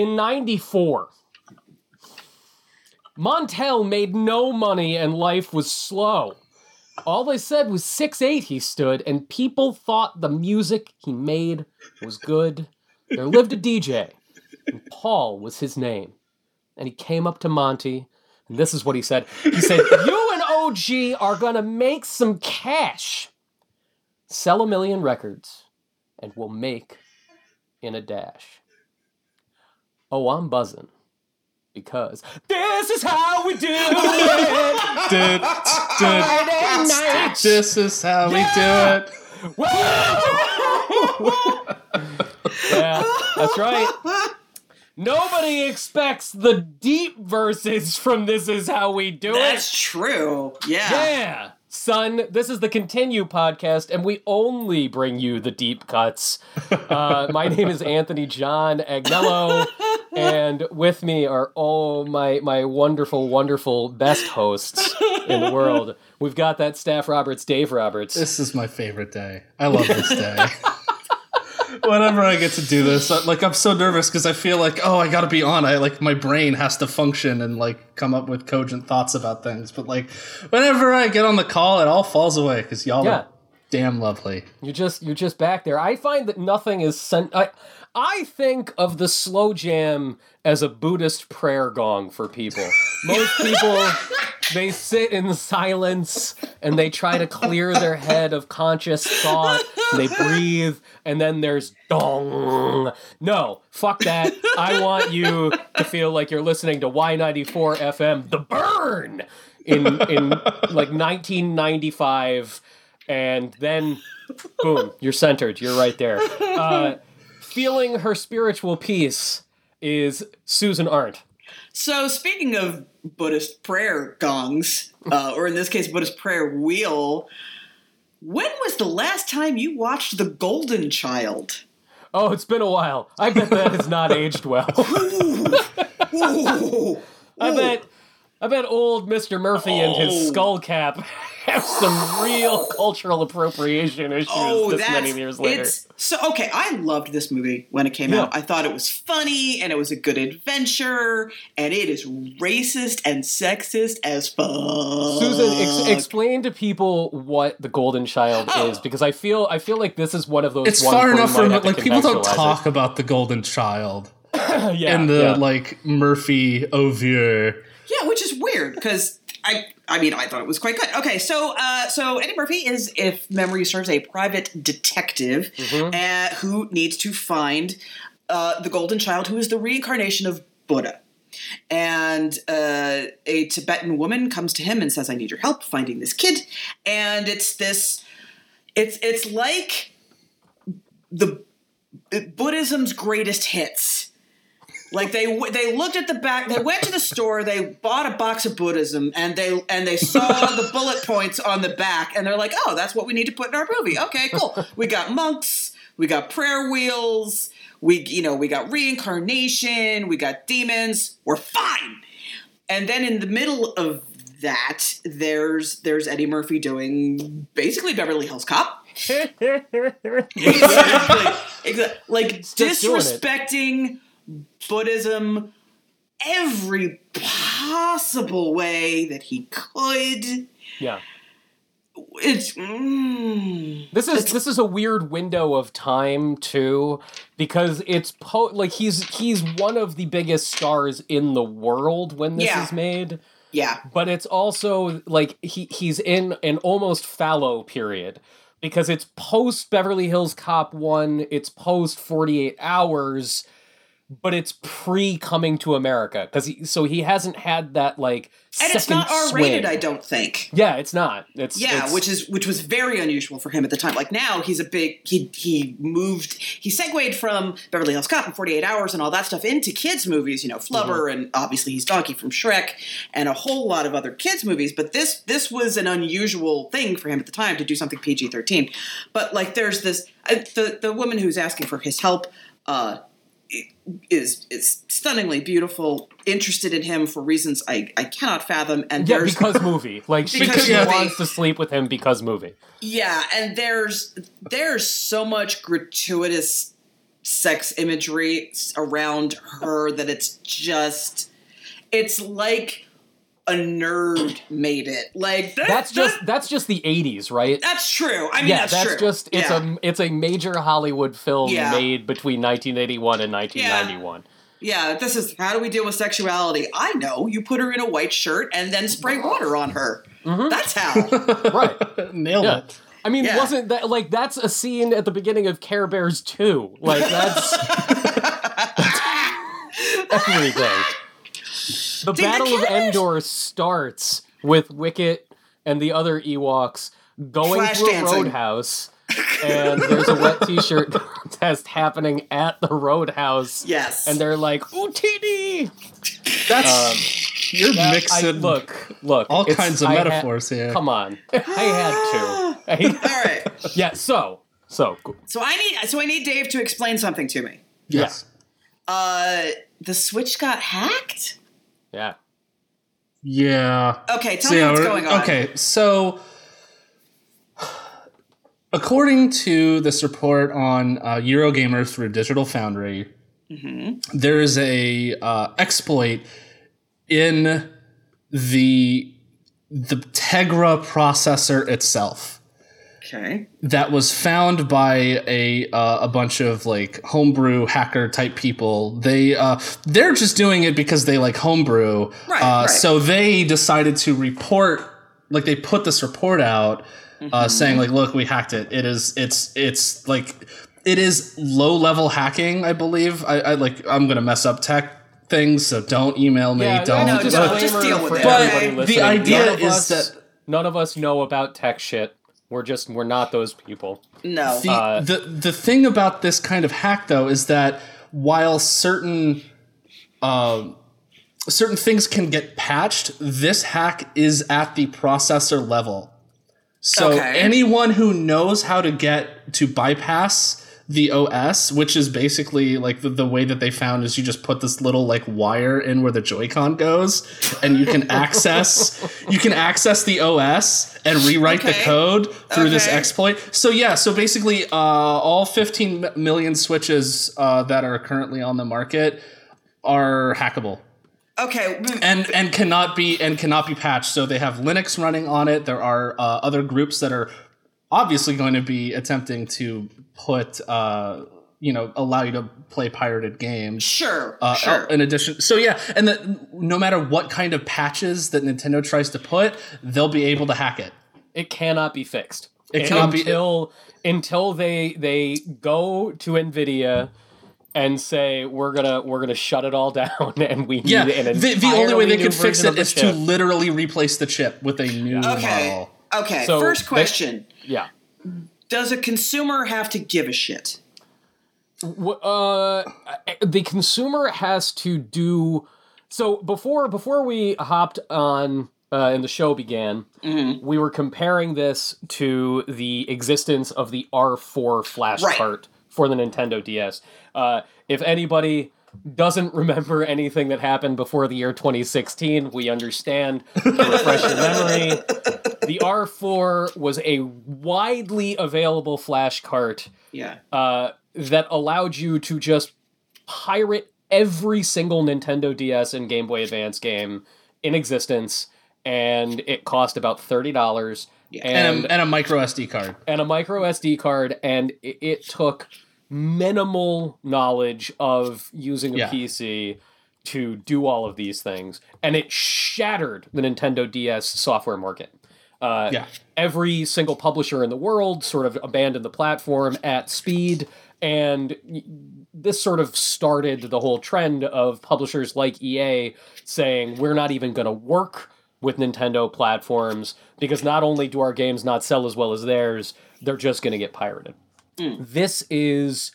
in 94. Montell made no money and life was slow. All they said was six eight he stood, and people thought the music he made was good. There lived a DJ, and Paul was his name. And he came up to Monty, and this is what he said. He said, You and OG are gonna make some cash. Sell a million records, and we'll make in a dash. Oh, I'm buzzing. Because this is how we do it. Did, did, night. this is how we do it. yeah, that's right. Nobody expects the deep verses from This Is How We Do It." That's true. Yeah. Yeah. Son, this is the Continue podcast, and we only bring you the deep cuts. Uh, my name is Anthony John Agnello, and with me are all my my wonderful, wonderful best hosts in the world. We've got that Staff Roberts, Dave Roberts. This is my favorite day. I love this day. Whenever I get to do this, I- like I'm so nervous because I feel like, oh, I got to be on. I like my brain has to function and like come up with cogent thoughts about things. But like, whenever I get on the call, it all falls away because y'all Yeah. are damn lovely. You're just you're just back there. I find that nothing is sent. I I think of the slow jam as a Buddhist prayer gong for people. Most people they sit in silence and they try to clear their head of conscious thought. They breathe, and then there's dong. No, fuck that. I want you to feel like you're listening to Y94 FM, The Burn, in in like 1995 and then boom, you're centered. You're right there. Uh, feeling her spiritual peace is Susan Arendt. So speaking of Buddhist prayer gongs, uh, or in this case, Buddhist prayer wheel, when was the last time you watched The Golden Child? Oh, it's been a while. I bet that has not aged well. Ooh. I bet, I bet old Mister Murphy and his Oh. skull cap have some real cultural appropriation issues Oh, this that's many years later. it's so okay. I loved this movie when it came Yeah. out. I thought it was funny and it was a good adventure, and it is racist and sexist as fuck. Susan, ex- explain to people what the Golden Child Oh. is, because I feel I feel like this is one of those. It's ones far where enough for might have to like people don't contextualize it. talk about the golden child yeah, and the yeah. like Murphy Ovier. Yeah, which is weird because I I mean I thought it was quite good. Okay, so uh, so Eddie Murphy is, if memory serves, a private detective Mm-hmm. uh, who needs to find uh, the golden child, who is the reincarnation of Buddha. And uh, a Tibetan woman comes to him and says, "I need your help finding this kid." And it's this, it's it's like the Buddhism's greatest hits. Like they they looked at the back. They went to the store. They bought a box of Buddhism, and they and they saw the bullet points on the back, and they're like, "Oh, that's what we need to put in our movie." Okay, cool. We got monks. We got prayer wheels. We you know we got reincarnation. We got demons. We're fine. And then in the middle of that, there's there's Eddie Murphy doing basically Beverly Hills Cop. exactly. exactly. Like just doing it. disrespecting Buddhism every possible way that he could. yeah. It's mm, This is this is a weird window of time too, because it's po- like he's he's one of the biggest stars in the world when this Yeah. is made, yeah. but it's also like he he's in an almost fallow period because it's post Beverly Hills Cop one, it's post Forty Eight Hours, but it's pre coming to America because he so he hasn't had that like And it's not R rated. I don't think. Yeah, it's not. It's Yeah, it's- which is which was very unusual for him at the time. Like now, he's a big he he moved he segued from Beverly Hills Cop and Forty Eight Hours and all that stuff into kids movies. You know, Flubber Mm-hmm. and obviously he's Donkey from Shrek and a whole lot of other kids movies. But this this was an unusual thing for him at the time to do something PG thirteen. But like, there's this uh, the the woman who's asking for his help. Uh, is is stunningly beautiful, interested in him for reasons I, I cannot fathom, and yeah there's because movie like she, Because she wants to sleep with him because movie. Yeah, and there's there's so much gratuitous sex imagery around her that it's just it's like a nerd made it. Like that, That's just that- that's just the '80s, right? that's true. I mean, yeah, that's, that's true. just it's yeah. a it's a major Hollywood film Yeah. made between 1981 and 1991. yeah. This is how do we deal with sexuality? I know. You put her in a white shirt and then spray water on her. Mm-hmm. That's how. Right. Nailed Yeah. it. I mean, Yeah. wasn't that like that's a scene at the beginning of Care Bears 2? Like that's everything. The the Battle of Endor starts with Wicket and the other Ewoks going Flash through a roadhouse, and there's a wet T-shirt contest happening at the roadhouse. yes. And they're like, ooh, "Utini!" That's you're I, mixing look, look, all kinds of I had- metaphors here. Come on, I had to. I- All right. yeah, so so So I need so I need Dave to explain something to me. Yes. Uh, the Switch got hacked. Yeah. Yeah. Okay, tell So, me what's going on. Okay, so according to this report on uh, Eurogamer through Digital Foundry, Mm-hmm. there is a uh, exploit in the the Tegra processor itself Okay. that was found by a uh, a bunch of like homebrew hacker type people. They uh, they're just doing it because they like homebrew. Right, uh, right. So they decided to report, like they put this report out, Mm-hmm. uh, saying like, look, we hacked it. It is it's it's like it is low level hacking. I believe. I, I like I'm gonna mess up tech things, so don't email me. Yeah, don't. no, just- but- just deal with it, everybody okay? the idea None is us- that none of us know about tech shit. We're just we're not those people. No. The, Uh, the the thing about this kind of hack though is that while certain um certain things can get patched, this hack is at the processor level. So Okay. anyone who knows how to get to bypass the OS, which is basically like the, the way that they found is you just put this little like wire in where the Joy-Con goes, and you can access you can access the OS and rewrite the code through this exploit. So yeah, so basically, uh, all 15 million switches uh, that are currently on the market are hackable okay. and and cannot be and cannot be patched. So they have Linux running on it. There are uh, other groups that are obviously going to be attempting to put uh, you know allow you to play pirated games. Sure. Uh, sure. In addition, so yeah, and the, no matter what kind of patches that Nintendo tries to put, they'll be able to hack it. It cannot be fixed. It cannot be- until until they they go to Nvidia and say we're gonna we're gonna shut it all down and we Yeah, need an the, the only way they new could fix version it the is to literally replace the chip with a new okay. model. Okay. So First they- question: yeah. Does a consumer have to give a shit? Uh, the consumer has to do so before before we hopped on uh, and the show began Mm-hmm. we were comparing this to the existence of the r4 flash Right. cart for the nintendo ds uh, if anybody doesn't remember anything that happened before the year 2016 we understand to refresh your memory the r4 was a widely available flash cart Yeah. uh, that allowed you to just pirate every single Nintendo DS and Game Boy Advance game in existence, and it cost about thirty dollars. Yeah. And, And a, and a micro SD card. and a micro SD card, and it, it took minimal knowledge of using a Yeah. PC to do all of these things, and it shattered the Nintendo DS software market. Uh, Yeah. every single publisher in the world sort of abandoned the platform at speed and this sort of started the whole trend of publishers like EA saying we're not even going to work with Nintendo platforms because not only do our games not sell as well as theirs, they're just going to get pirated. This is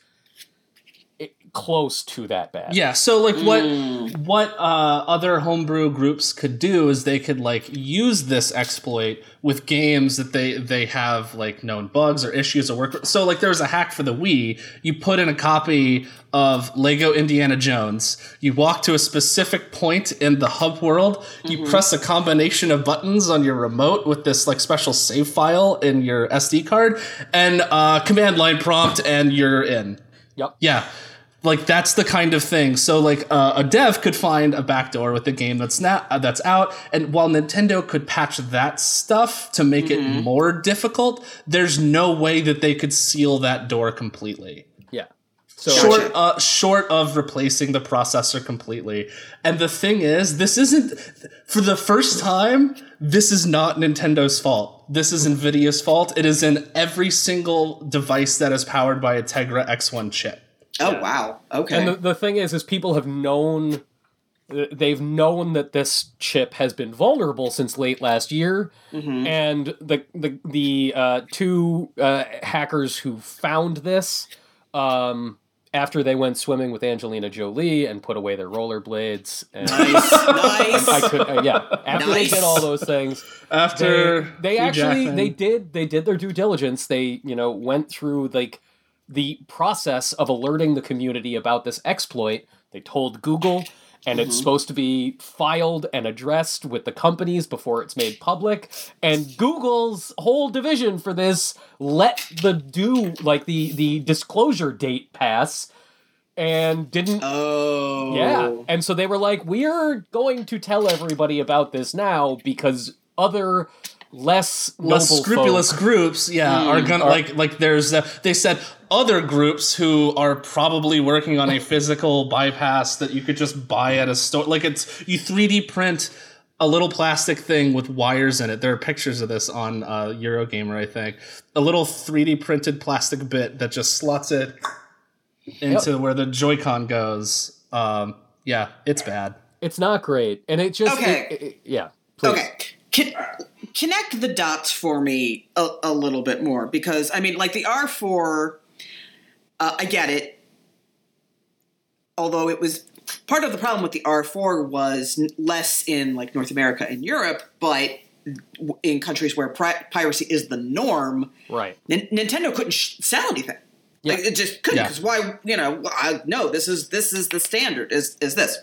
close to that bad. Yeah, so like what Mm. what uh, other homebrew groups could do is they could like use this exploit with games that they they have like known bugs or issues or work. So like there was a hack for the Wii. You put in a copy of Lego Indiana Jones. You walk to a specific point in the hub world. You Mm-hmm. press a combination of buttons on your remote with this like special save file in your SD card and uh, command line prompt, and you're in. Yep. Yeah. Like that's the kind of thing. So like uh, a dev could find a backdoor with the game that's not uh, that's out, and while Nintendo could patch that stuff to make it more difficult, there's no way that they could seal that door completely. Yeah. So short uh, short of replacing the processor completely. And the thing is, this isn't for the first time. This is not Nintendo's fault. This is Nvidia's fault. It is in every single device that is powered by a Tegra X1 chip. Oh wow. Okay. And the, the thing is, is people have known, they've known that this chip has been vulnerable since late last year, Mm-hmm. and the the the uh, two uh, hackers who found this, um, after they went swimming with Angelina Jolie and put away their rollerblades, and nice. nice. I could, uh, yeah, after they did all those things, After they, they actually Jackman- they did they did their due diligence they you know went through like the process of alerting the community about this exploit they told google and it's mm-hmm. supposed to be filed and addressed with the companies before it's made public and google's whole division for this let the due like the the disclosure date pass and didn't oh. yeah. And so they were like, we're going to tell everybody about this now because other less less scrupulous folk- groups yeah are gonna are- like like there's uh, they said other groups who are probably working on a physical bypass that you could just buy at a store like it's you 3d print a little plastic thing with wires in it there are pictures of this on uh, eurogamer i think a little 3d printed plastic bit that just slots it into where the joy-con goes um, yeah it's bad It's not great. And it just. Okay. it- it- yeah. Please. Okay. Can, connect the dots for me a, a little bit more because I mean, like the R4, uh, I get it. Although it was part of the problem with the R4 was n- less in like North America and Europe, but in countries where pri- piracy is the norm, Right. Nin- Nintendo couldn't sh- sell anything. Like, Yeah. it just couldn't Yeah. because why? You know, I, no. This is this is the standard. Is is this?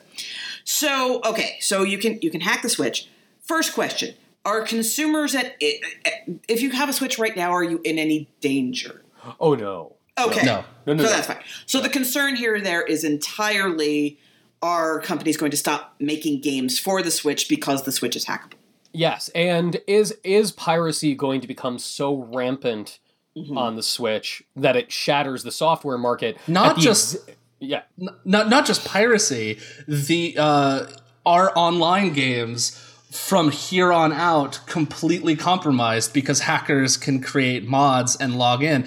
So okay, so you can you can hack the Switch. First question: Are consumers at if you have a Switch right now, are you in any danger? Oh, no. Okay, No. No, no, so no. that's fine. So the concern here there is entirely are companies going to stop making games for the Switch because the Switch is hackable? Yes. And is is piracy going to become so rampant Mm-hmm. on the Switch that it shatters the software market? Not just- ex- yeah. not not just piracy the uh our online games from here on out completely compromised because hackers can create mods and log in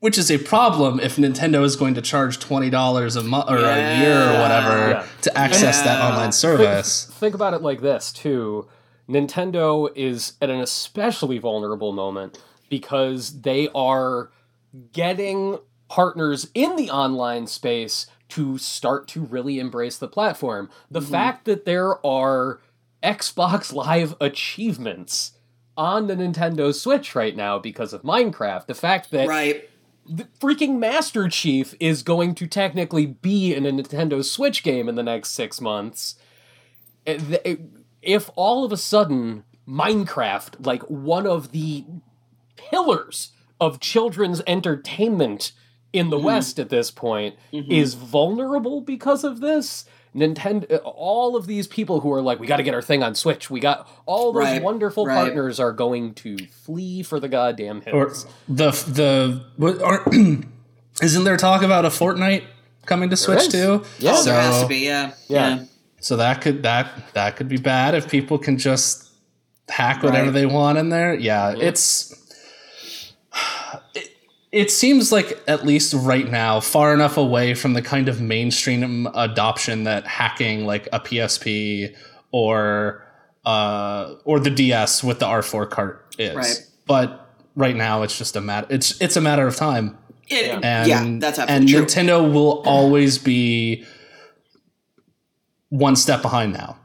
which is a problem if Nintendo is going to charge $20 a month or a year or whatever Yeah. to access that online service. think about it like this too. Nintendo is at an especially vulnerable moment because they are getting partners in the online space to start to really embrace the platform. The mm-hmm. fact that there are xbox live achievements on the nintendo switch right now because of minecraft the fact that Right. the freaking Master Chief is going to technically be in a Nintendo Switch game in the next six months. Eh, eh, If all of a sudden Minecraft, like one of the pillars of children's entertainment in the West at this point, is vulnerable because of this. Nintendo, uh, all of these people who are like, we got to get our thing on Switch. We got all those Right, wonderful right. partners are going to flee for the goddamn Or hills. the the what are, isn't there talk about a Fortnite coming to Switch is. too? Yeah. Oh, so, there has to be. Yeah. Yeah. So that could that that could be bad if people can just hack whatever Right. they want in there. Yeah, it's it, it seems like at least right now far enough away from the kind of mainstream adoption that hacking like a PSP or uh or the DS with the R4 cart is. Right. But right now it's just a matter it's it's a matter of time. It- And yeah, that's and absolutely true. Nintendo will always be one step behind now.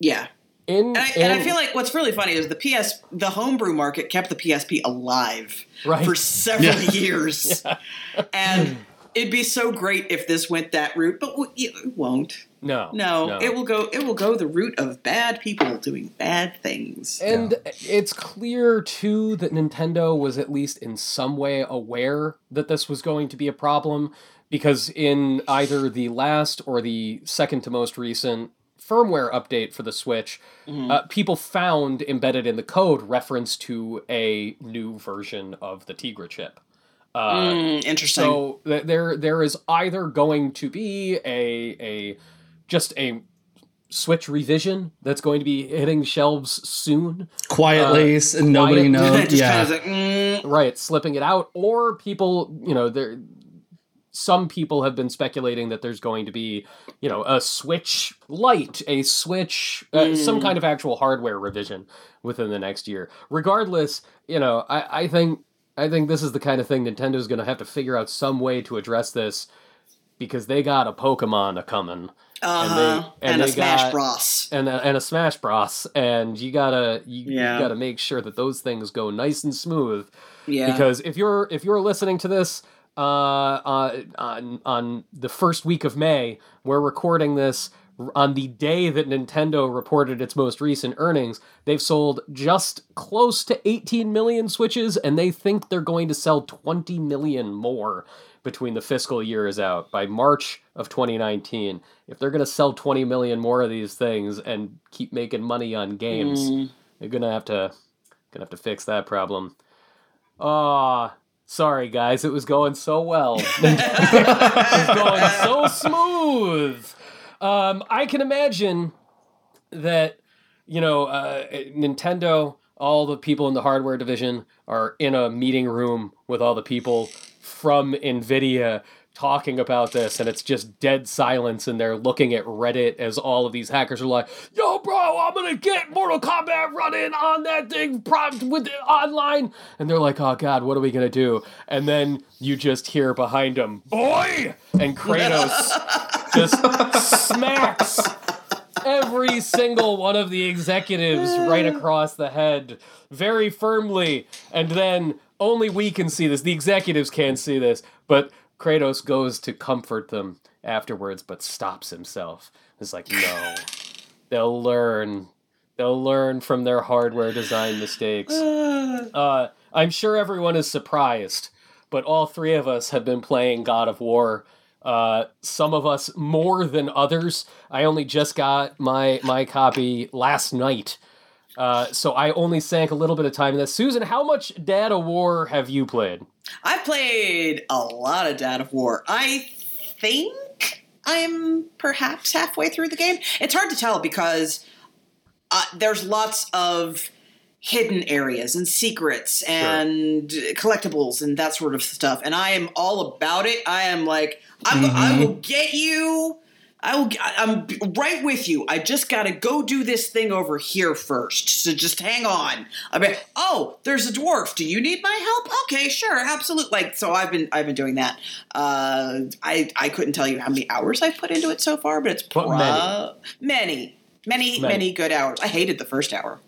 yeah. In, And I, and I feel like what's really funny is the PS, the homebrew market kept the PSP alive Right. for several Yeah. years, and it'd be so great if this went that route, but w- it won't. No, No, no. it will go. It will go the route of bad people doing bad things. And it's clear too that Nintendo was at least in some way aware that this was going to be a problem because in either the last or the second to most recent firmware update for the Switch, Mm-hmm. uh, people found embedded in the code reference to a new version of the Tegra chip. Uh, Mm, interesting. so th- there there is either going to be a a just a Switch revision that's going to be hitting shelves soon, Quietly, s- and nobody quiet- knows. just yeah. kind of like, mm, right? Slipping it out, or people, you know, there. Some people have been speculating that there's going to be, you know, a Switch light, a Switch, uh, some kind of actual hardware revision within the next year. Regardless, you know, I, I think I think this is the kind of thing Nintendo's going to have to figure out some way to address this because they got a Pokemon a coming. uh-huh. and and, they a Smash got- Bros. and a, and a Smash Bros. And you gotta you, Yeah. you gotta make sure that those things go nice and smooth. Yeah. Because if you're if you're listening to this uh, uh, on on the first week of May, we're recording this on the day that Nintendo reported its most recent earnings. They've sold just close to 18 million Switches, and they think they're going to sell 20 million more between the fiscal year is out by March of 2019. If they're going to sell 20 million more of these things and keep making money on games, Mm. they're gonna have to gonna have to fix that problem. Ah, sorry guys, it was going so well. it was going so smooth. Um, I can imagine that you know uh, Nintendo, all the people in the hardware division are in a meeting room with all the people from Nvidia talking about this and it's just dead silence and they're looking at Reddit as all of these hackers are like, "Yo bro, I'm going to get Mortal Kombat running on that thing prompt with online." And they're like, "Oh god, what are we going to do?" And then you just hear behind them, "Boy!" and Kratos just smacks every single one of the executives right across the head very firmly and then only we can see this the executives can't see this but kratos goes to comfort them afterwards but stops himself. It's like no. They'll learn. They'll learn from their hardware design mistakes. Uh, i'm sure everyone is surprised but all three of us have been playing god of war uh, some of us more than others. I only just got my my copy last night, uh, so I only sank a little bit of time in this. Susan, how much Dad of War have you played? I've played a lot of Dad of War. I think I'm perhaps halfway through the game. It's hard to tell because uh, there's lots of hidden areas and secrets and collectibles and that sort of stuff. And I am all about it. I am like, I'm, I will get you. I will. I'm right with you. I just got to go do this thing over here first. So just hang on. I mean, oh, there's a dwarf. Do you need my help? Okay, sure, absolutely. Like, so I've been I've been doing that. Uh, I I couldn't tell you how many hours I've put into it so far, but it's But pro- many. many, many, Many. many good hours. I hated the first hour.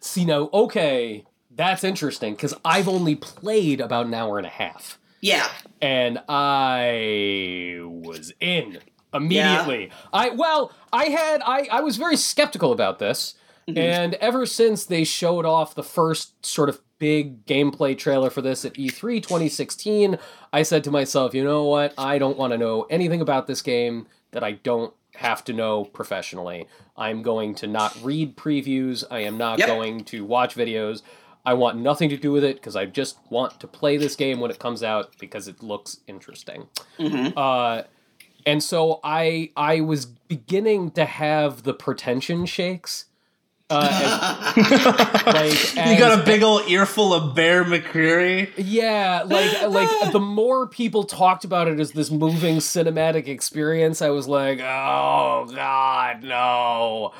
See now, okay, that's interesting because I've only played about an hour and a half, Yeah, and I was in immediately. I well, I had I I was very skeptical about this, and ever since they showed off the first sort of big gameplay trailer for this at E E3 2016, I said to myself, you know what? I don't want to know anything about this game that I don't have to know professionally. I'm going to not read previews. I am not Yep. going to watch videos. I want nothing to do with it because I just want to play this game when it comes out because it looks interesting. Uh, and so I I was beginning to have the pretension shakes. Uh, as, like you got a big old earful of Bear McCreary. yeah, like like the more people talked about it as this moving cinematic experience, I was like, oh god, no.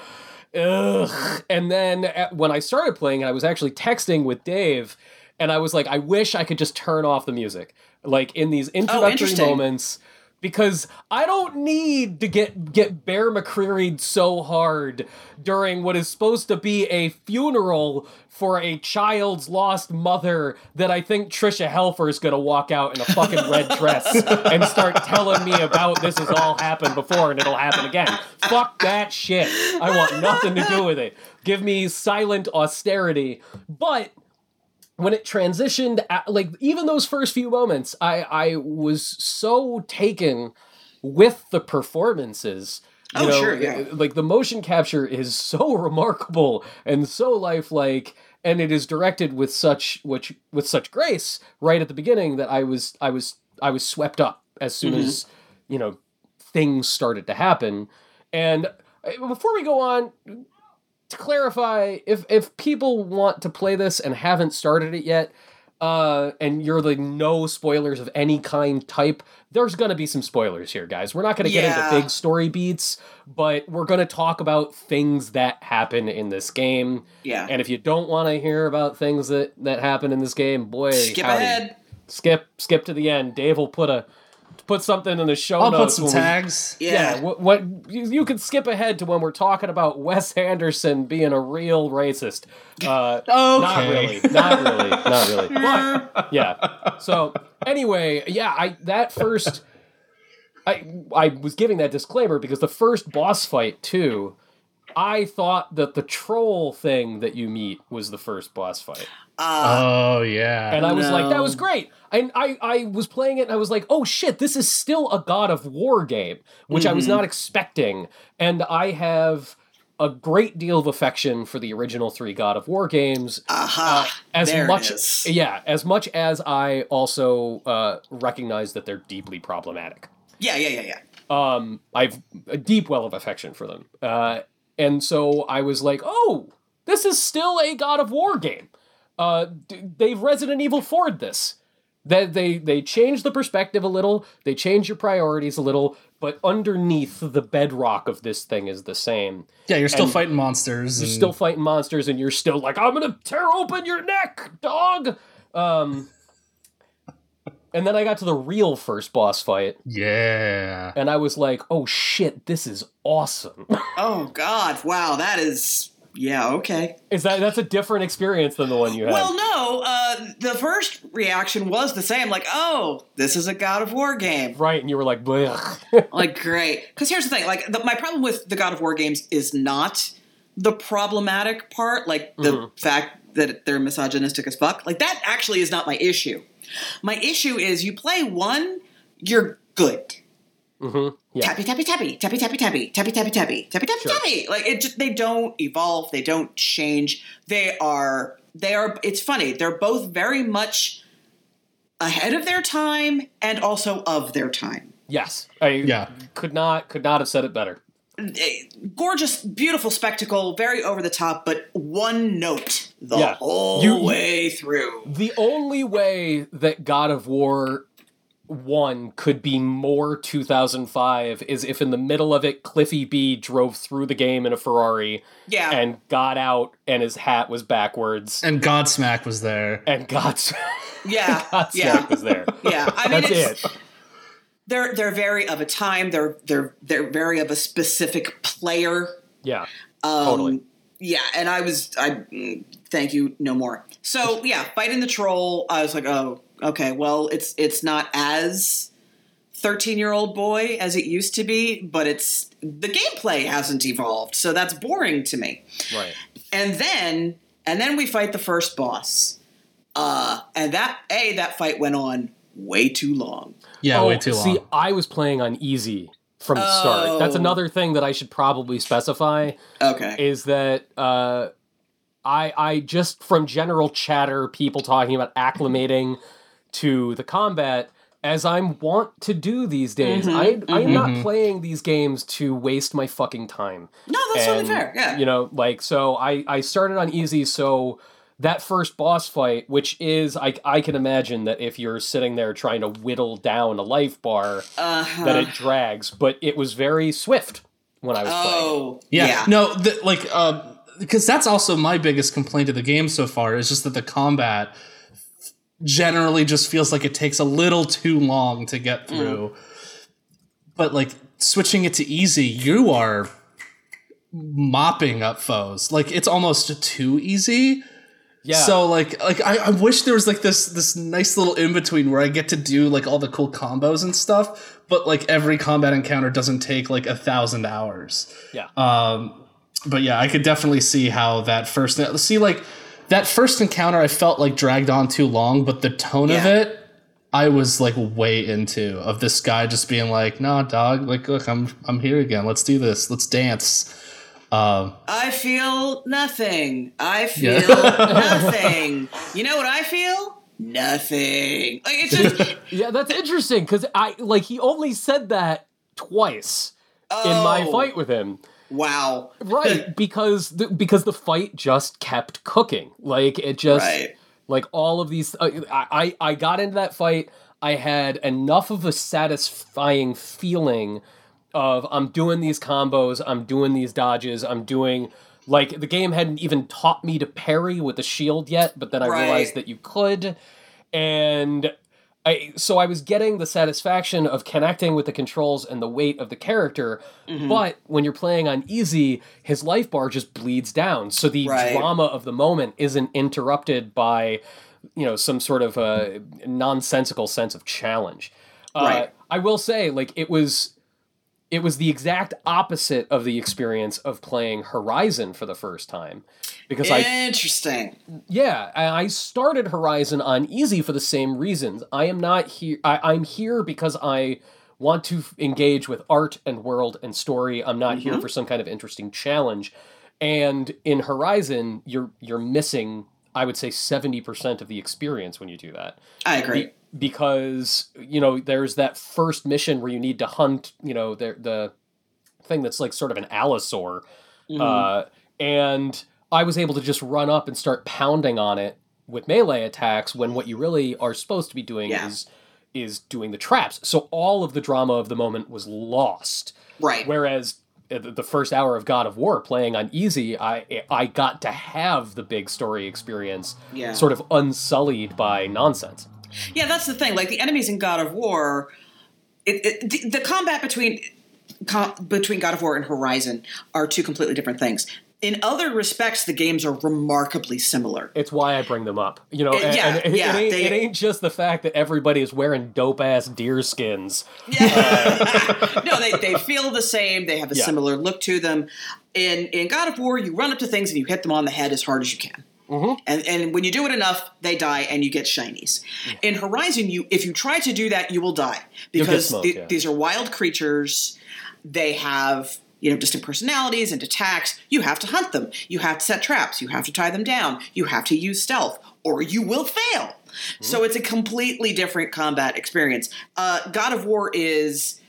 Ugh. And then uh, when I started playing it, I was actually texting with Dave, and I was like, I wish I could just turn off the music, like in these introductory interesting. moments, because I don't need to get get Bear McCreary so hard during what is supposed to be a funeral for a child's lost mother that I think Tricia Helfer is gonna walk out in a fucking red dress and start telling me about this has all happened before and it'll happen again. Fuck that shit. I want nothing to do with it. Give me silent austerity. But when it transitioned like even those first few moments i i was so taken with the performances. You Oh, know, sure, yeah. like the motion capture is so remarkable and so lifelike and it is directed with such which with such grace right at the beginning that i was i was i was swept up as soon as you know things started to happen. And uh, before we go on to clarify, if if people want to play this and haven't started it yet, uh, and you're the no spoilers of any kind type, there's gonna be some spoilers here, guys. We're not gonna get into big story beats, but we're gonna talk about things that happen in this game. Yeah. And if you don't want to hear about things that that happen in this game, boy, Skip howdy. ahead. skip skip to the end. Dave will put a put something in the show I'll put some when we- tags. Yeah. yeah, what, what you, you can skip ahead to when we're talking about Wes Anderson being a real racist. Uh, Not really, not really, not really. But yeah. So anyway, yeah, I that first, I I was giving that disclaimer because the first boss fight too. I thought that the troll thing that you meet was the first boss fight. Uh, Oh yeah. And I was like, that was great. And I, I was playing it and I was like, oh shit, this is still a God of War game, which I was Mhm. not expecting. And I have a great deal of affection for the original three God of War games. aha. uh, As there it much, is. yeah, as much as I also uh, recognize that they're deeply problematic. Yeah, yeah, yeah, yeah. Um, I've a deep well of affection for them. Uh, and so I was like, oh, this is still a God of War game. Uh, they've Resident Evil 4'd this. That they they change the perspective a little, they change your priorities a little, but underneath the bedrock of this thing is the same. yeah, you're still and fighting monsters. You're and- still fighting monsters, and you're still like, I'm gonna tear open your neck, dog. Um, and then I got to the real first boss fight, Yeah. and I was like, oh shit, this is awesome. Oh God! Wow, that is. Yeah. Okay. is that that's a different experience than the one you had? Well, no. Uh, the first reaction was the same. Like, oh, this is a God of War game. right, and you were like. Like, great. Because here's the thing. Like, the, my problem with the God of War games is not the problematic part. Like the Mhm. fact that they're misogynistic as fuck. Like that actually is not my issue. My issue is you play one, you're good. Hmm yeah, tappy tappy tappy. Tappy tappy tappy. Tappy tappy tappy. Tappy tappy Sure. tappy. Like it just they don't evolve. They don't change. They are they are it's funny. They're both very much ahead of their time and also of their time. Yes, I Yeah. could not could not have said it better. Eh, gorgeous beautiful spectacle very over the top but one note the Yeah. whole You- you- way through. The only way that God of War 1 could be more 2005 is if in the middle of it Cliffy B drove through the game in a Ferrari yeah and got out and his hat was backwards And Godsmack was there. and God's yeah God's yeah was there. yeah i mean That's it's, it. they're they're very of a time they're they're they're very of a specific player Yeah. Um, Totally. Yeah, and I was I mm, thank you no more. So yeah, fighting the troll. I was like, oh, okay. Well, it's it's not as thirteen year old boy as it used to be, but it's the gameplay hasn't evolved, so that's boring to me. Right. And then and then we fight the first boss. Uh, and that a that fight went on way too long. Yeah, oh, way too long. See, I was playing on easy from the start. That's Oh. another thing that I should probably specify Okay. is that uh, I I just from general chatter, people talking about acclimating to the combat, as I'm wont to do these days. Mhm, I I'm not mhm. playing these games to waste my fucking time. no, that's totally fair. Yeah. You know, like so I I started on easy so that first boss fight, which is I I can imagine that if you're sitting there trying to whittle down a life bar, uh-huh. that it drags, but it was very swift when I was playing. Oh, yeah. yeah. No, the, like, uh, because that's also my biggest complaint of the game so far is just that the combat generally just feels like it takes a little too long to get through. but like switching it to easy, you are mopping up foes. Like it's almost too easy. Yeah. So like like I, I wish there was like this this nice little in between where I get to do like all the cool combos and stuff, but like every combat encounter doesn't take like a thousand hours. yeah. Um, but yeah, I could definitely see how that first see like that first encounter I felt like dragged on too long, but the tone of it I was like way into of this guy just being like, "Nah, dog, like look, I'm I'm here again. Let's do this. Let's dance." Um, I feel nothing. I feel Yeah. nothing. You know what I feel? Nothing. Like it's just Yeah, that's interesting because I like he only said that twice in my Oh. fight with him. Wow. Right, because the, because the fight just kept cooking. Like it just Right. like all of these. Uh, I I I got into that fight. I had enough of a satisfying feeling of I'm doing these combos, I'm doing these dodges, I'm doing like the game hadn't even taught me to parry with the shield yet, but then I Right. realized that you could, and I so I was getting the satisfaction of connecting with the controls and the weight of the character, Mm-hmm. but when you're playing on easy, his life bar just bleeds down. So the Right. drama of the moment isn't interrupted by, you know, some sort of a nonsensical sense of challenge. Uh, Right. I will say, like it was, it was the exact opposite of the experience of playing Horizon for the first time, because I Interesting. yeah, I started Horizon on easy for the same reasons. I am not here. I, I'm here because I want to engage with art and world and story. I'm not here mm-hmm. for some kind of interesting challenge. And in Horizon, you're you're missing, I would say, seventy percent of the experience when you do that I agree. Because you know there's that first mission where you need to hunt you know the the thing that's like sort of an allosaur uh, and i was able to just run up and start pounding on it with melee attacks when what you really are supposed to be doing Yeah. is is doing the traps so all of the drama of the moment was lost Right. whereas uh, the the first hour of God of War playing on easy, I I got to have the big story experience, Yeah. sort of unsullied by nonsense. Yeah, that's the thing. Like the enemies in God of War, it, it, the, the combat between com, between God of War and Horizon are two completely different things. In other respects, the games are remarkably similar. It's why I bring them up. You know, Uh, and, yeah, and it, yeah, it, ain't, they- it ain't just the fact that everybody is wearing dope ass deer skins. no, they, they feel the same. They have a Yeah. similar look to them. In in God of War, you run up to things and you hit them on the head as hard as you can. Mm-hmm. And and when you do it enough, they die and you get shinies. In Horizon, you if you try to do that, you will die because smoked, the- yeah. these are wild creatures. They have you know distinct personalities and attacks. You have to hunt them. You have to set traps. You have to tie them down. You have to use stealth, or you will fail. So it's a completely different combat experience. Uh, God of War is,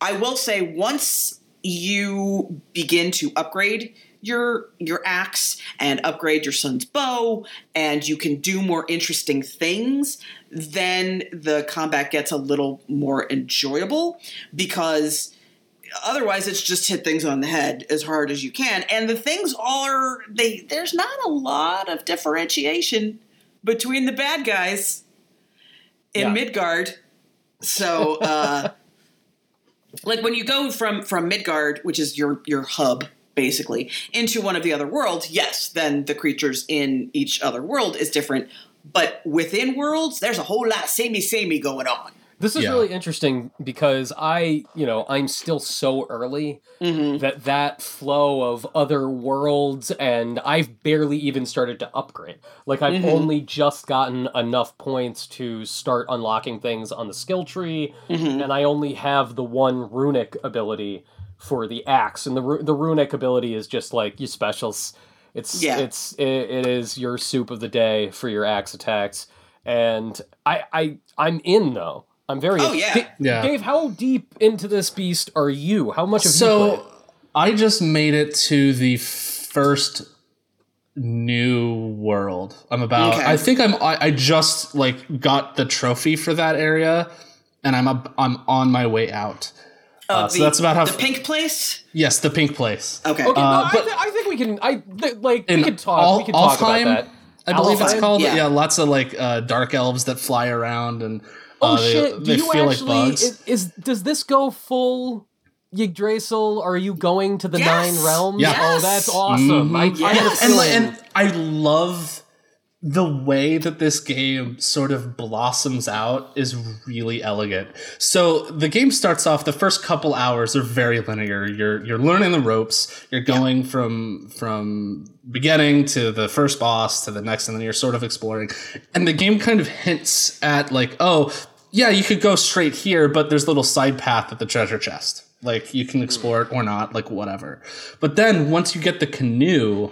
I will say, once you begin to upgrade your your axe and upgrade your son's bow and you can do more interesting things then the combat gets a little more enjoyable because otherwise it's just hit things on the head as hard as you can and the things are they there's not a lot of differentiation between the bad guys in Yeah. midgard so uh like when you go from from midgard which is your your hub basically into one of the other worlds yes then the creatures in each other world is different but within worlds there's a whole lot of samey samey going on This is Yeah. really interesting because I, you know, I'm still so early Mm-hmm. that that flow of other worlds and I've barely even started to upgrade. Like I've Mm-hmm. only just gotten enough points to start unlocking things on the skill tree Mm-hmm. and I only have the one runic ability for the axe and the ru- the runic ability is just like your specials. It's Yeah. it's it, it is your soup of the day for your axe attacks and I I I'm in though. I'm very Oh, yeah. Da- Yeah. Dave, how deep into this beast are you? How much of you So played? I just made it to the first new world. I'm about. Okay. I think I'm. I, I just like got the trophy for that area, and I'm up, I'm on my way out. Uh, so that's about how- the pink place Yes, the pink place. okay Okay, no, Uh, I, but- th- I think we can. I th- like we can talk. Al- we can talk Alfheim, about that. I believe it's called. Yeah. Yeah. lots of like uh, dark elves that fly around, and Oh Uh, they- shit! Do they you feel like actually bugs. is, is does this go full Yggdrasil? Are you going to the Yes! nine realms? Yeah. Oh, that's awesome! I, Mhm. I had a Yes. and, like, and I love the way that this game sort of blossoms out is really elegant. So the game starts off the first couple hours are very linear. You're you're learning the ropes. You're going from from beginning to the first boss to the next and then you're sort of exploring. And the game kind of hints at like, oh, yeah, you could go straight here, but there's a little side path at the treasure chest. Like you can explore it or not, like whatever. But then once you get the canoe,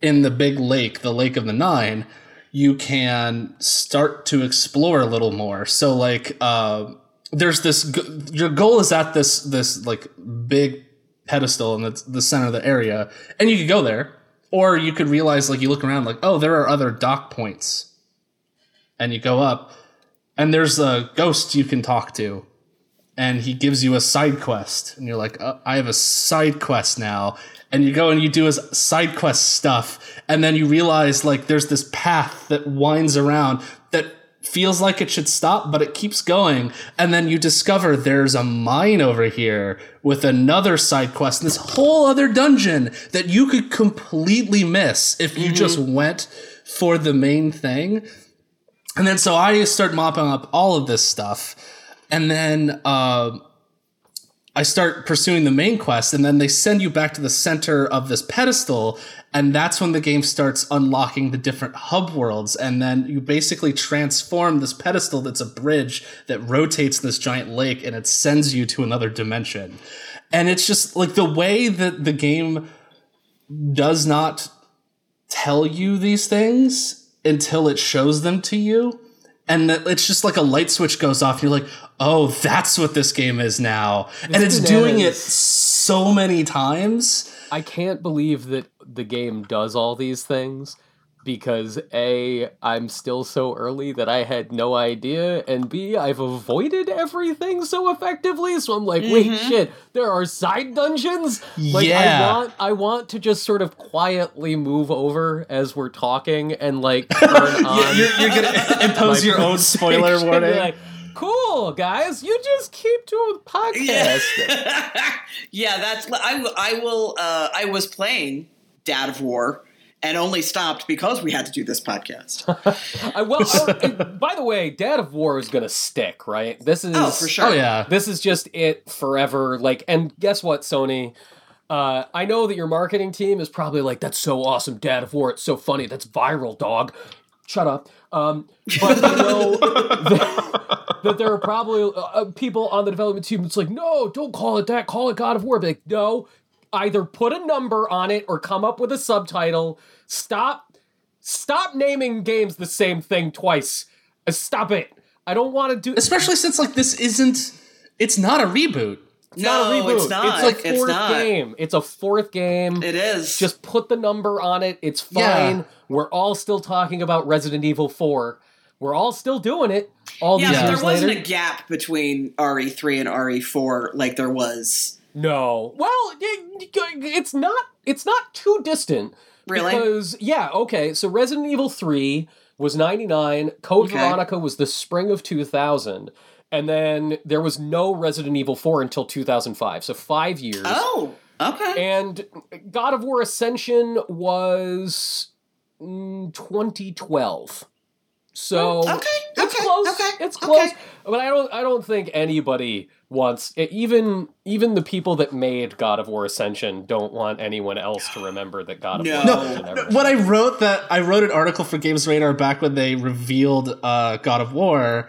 in the big lake, the Lake of the Nine, you can start to explore a little more. So like uh there's this your goal is at this this like big pedestal in the, the center of the area and you could go there or you could realize like you look around like oh there are other dock points and you go up and there's a ghost you can talk to and he gives you a side quest and you're like uh, i have a side quest now. And you go and you do his side quest stuff and then you realize like there's this path that winds around that feels like it should stop but it keeps going. And then you discover there's a mine over here with another side quest and this whole other dungeon that you could completely miss if you just went for the main thing. And then so I start mopping up all of this stuff, and then uh, I start pursuing the main quest, and then they send you back to the center of this pedestal, and that's when the game starts unlocking the different hub worlds, and then you basically transform this pedestal that's a bridge that rotates this giant lake, and it sends you to another dimension, and it's just like the way that the game does not tell you these things until it shows them to you. And it's just like a light switch goes off. You're like, oh, that's what this game is now. and it's doing it so many times. I can't believe that the game does all these things because A, I'm still so early that I had no idea, and B, I've avoided everything so effectively, so I'm like, wait, shit, there are side dungeons? Like Yeah. I want I want to just sort of quietly move over as we're talking and like turn on You're, you're gonna impose your own spoiler warning. Cool, guys, you just keep doing podcast. yeah, that's I I will. Uh, I was playing Dad of War and only stopped because we had to do this podcast. I well, uh, by the way, Dad of War is gonna stick, right? This is Oh, for sure. oh yeah. This is just it forever. Like, and guess what, Sony? Uh, I know that your marketing team is probably like, "That's so awesome, Dad of War. It's so funny. That's viral, dog." Shut up. Um, but I know that, that there are probably uh, people on the development team that's like, "No, don't call it that. Call it God of War." Be like, no. Either put a number on it or come up with a subtitle. Stop Stop naming games the same thing twice. Uh, Stop it. I don't want to do. Especially since like this isn't. It's not a reboot. It's not a No, reboot. it's not. It's like It's fourth not. game. It's a fourth game. It is Just put the number on it. It's fine. Yeah. We're all still talking about Resident Evil 4. We're all still doing it. All yeah. these but years there wasn't later. a gap between RE3 and RE4 like there was. No. Well, it's not. It's not too distant. Really? Because yeah, okay. So Resident Evil 3 was 99. Code Okay. Veronica was the spring of 2000. And then there was no Resident Evil 4 until 2005. So 5 years. Oh, okay. And God of War Ascension was mm, 2012. So okay. it's okay. close. Okay. It's close. Okay. But I don't I don't think anybody wants even even the people that made God of War Ascension don't want anyone else to remember that God of No. War No, Ascension ever When I wrote that, I wrote an article for Games Radar back when they revealed uh, God of War,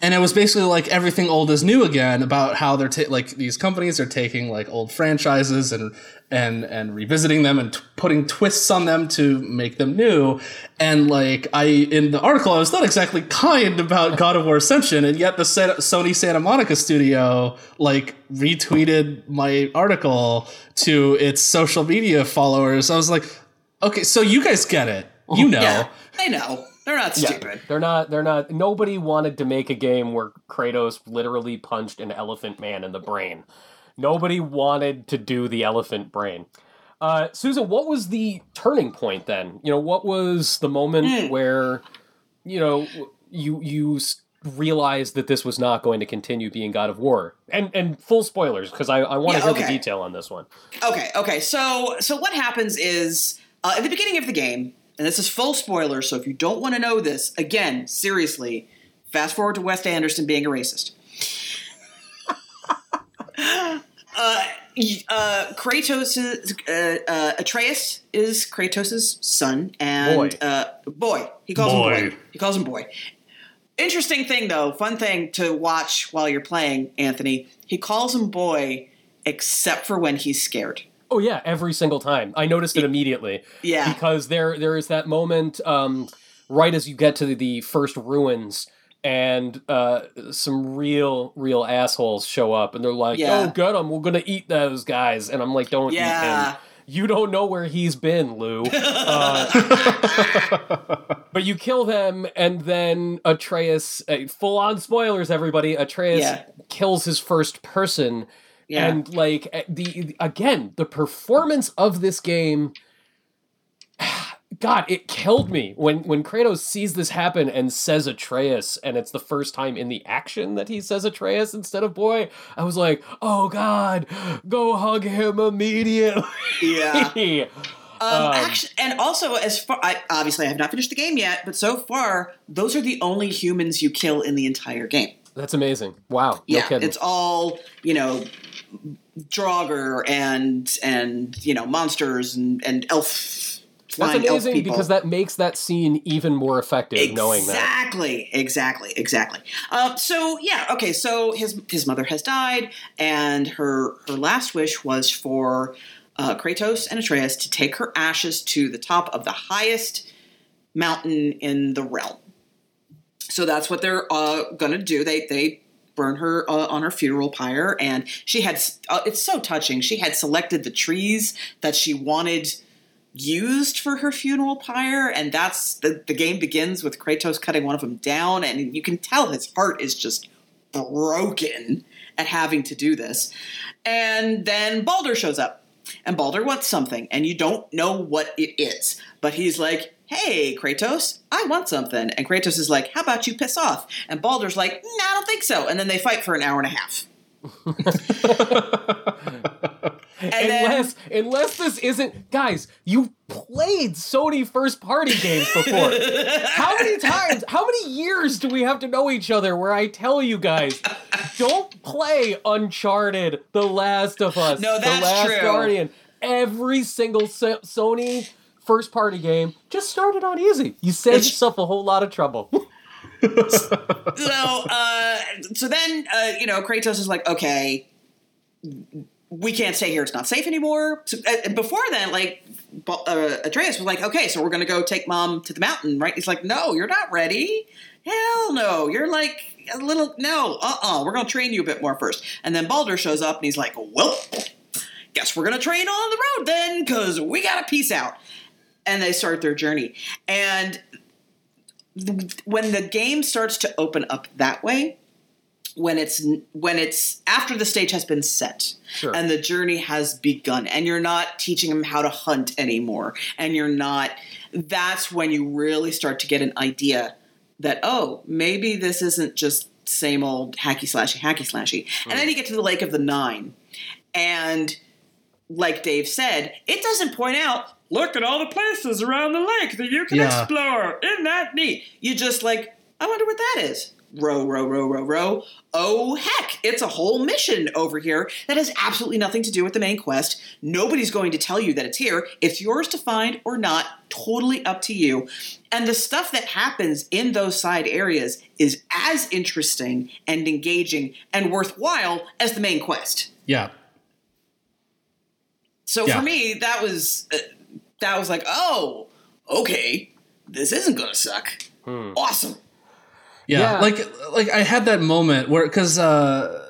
and it was basically like everything old is new again about how they're ta- like these companies are taking like old franchises and and and revisiting them and t- putting twists on them to make them new. And like I in the article, I was not exactly kind about God of War Ascension, and yet the Sa- Sony Santa Monica studio like retweeted my article to its social media followers. I was like, okay, so you guys get it, you know. Yeah, I know. They're not stupid. Yeah, stupid. they're not. They're not. Nobody wanted to make a game where Kratos literally punched an elephant man in the brain. Nobody wanted to do the elephant brain. Uh, Susan, what was the turning point then? You know, what was the moment Hmm. where, you know, you you realized that this was not going to continue being God of War. And and full spoilers because I, I want to Yeah, hear the detail on this one. Okay, okay. So so what happens is uh, at the beginning of the game, and this is full spoiler. So if you don't want to know this, again, seriously, fast forward to Wes Anderson being a racist. uh, uh, Kratos, uh, uh, Atreus is Kratos' son and Boy. Uh, boy. He calls him Boy. boy. He calls him boy. Interesting thing though, fun thing to watch while you're playing, Anthony. He calls him boy, except for when he's scared. Oh yeah, every single time. I noticed it immediately. Yeah. Because there there is that moment um, right as you get to the, the first ruins and uh, some real real assholes show up and they're like, Yeah. "Oh, get them! We're gonna eat those guys." And I'm like, "Don't eat Yeah. him." You don't know where he's been, Lou. Uh, but you kill them, and then Atreus, uh, full on spoilers, everybody. Atreus Yeah. kills his first person, Yeah. and like eh, the again, the performance of this game. God, it killed me when when Kratos sees this happen and says Atreus, and it's the first time in the action that he says Atreus instead of boy. I was like, oh God, go hug him immediately. yeah. Um, Um, actually, and also, as far I, obviously, I have not finished the game yet, but so far, those are the only humans you kill in the entire game. That's amazing. Wow. No Yeah, kidding. it's all you know, Draugr and and you know monsters and and elf. That's flying elf amazing because that makes that scene even more effective knowing that. Exactly, exactly, exactly. Uh, so yeah, okay. So his his mother has died, and her her last wish was for uh, Kratos and Atreus to take her ashes to the top of the highest mountain in the realm. So that's what they're uh, gonna do. They they burn her uh, on her funeral pyre, and she had. Uh, it's so touching. She had selected the trees that she wanted used for her funeral pyre, and that's the, the game begins with Kratos cutting one of them down, and you can tell his heart is just broken at having to do this. And then Baldur shows up, and Baldur wants something, and you don't know what it is, but he's like, Hey, Kratos, I want something. And Kratos is like, How about you piss off? And Baldur's like, Nah, I don't think so. And then they fight for an hour and a half. Then- unless unless this isn't guys, you've played Sony first party games before. how many times, how many years do we have to know each other where I tell you guys, don't play Uncharted, The Last of Us, No, The that's Last true. Guardian. Every single So- Sony first party game just started on easy. You save It's- yourself a whole lot of trouble. so uh, so then uh, you know Kratos is like, okay, we can't stay here; it's not safe anymore. So, uh, before then, like Ba- uh, Atreus was like, okay, so we're gonna go take mom to the mountain, right? He's like, no, you're not ready. Hell no, you're like a little no, uh uh-uh, uh, we're gonna train you a bit more first. And then Baldur shows up and he's like, well, guess we're gonna train on the road then, because we gotta peace out. And they start their journey, and when the game starts to open up that way when it's when it's after the stage has been set Sure. and the journey has begun and you're not teaching them how to hunt anymore and you're not that's when you really start to get an idea that oh maybe this isn't just same old hacky slashy hacky slashy. And then hmm. you get to the lake of the nine. And like dave said it doesn't point out look at all the places around the lake that you can Yeah. explore. Isn't that neat? You just like i wonder what that is. Row row row row row. Oh heck it's a whole mission over here that has absolutely nothing to do with the main quest. Nobody's going to tell you that it's here. It's yours to find or not. Totally up to you. And the stuff that happens in those side areas is as interesting and engaging and worthwhile as the main quest. Yeah. so Yeah. for me, that was uh, that was like, oh, okay, this isn't gonna suck. Awesome. Yeah, Yeah. like like I had that moment where because uh,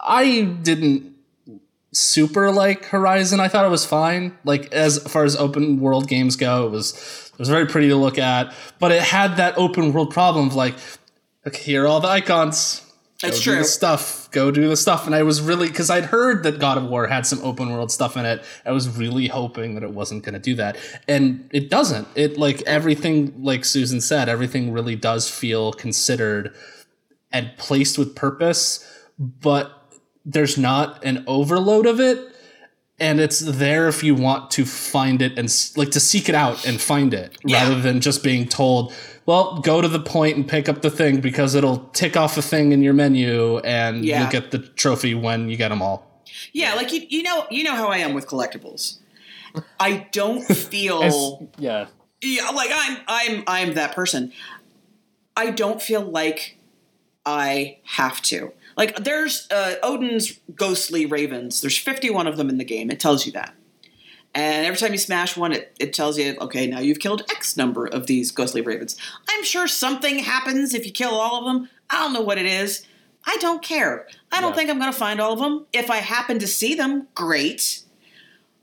I didn't super like Horizon. I thought it was fine. Like as far as open world games go, it was it was very pretty to look at, but it had that open world problem of like, okay, here are all the icons. Go true. Do the stuff. Go do the stuff. And I was really because I'd heard that God of War had some open world stuff in it. I was really hoping that it wasn't going to do that, and it doesn't. It like everything, like Susan said, everything really does feel considered and placed with purpose, but there's not an overload of it and it's there if you want to find it and like to seek it out and find it yeah. rather than just being told well go to the point and pick up the thing because it'll tick off a thing in your menu and yeah. you'll get the trophy when you get them all yeah like you, you know you know how i am with collectibles i don't feel yeah yeah like i'm i'm i'm that person i don't feel like i have to like there's uh, Odin's ghostly ravens. There's 51 of them in the game. It tells you that. And every time you smash one, it, it tells you, okay, now you've killed X number of these ghostly ravens. I'm sure something happens if you kill all of them. I don't know what it is. I don't care. I don't yeah. think I'm going to find all of them. If I happen to see them, great.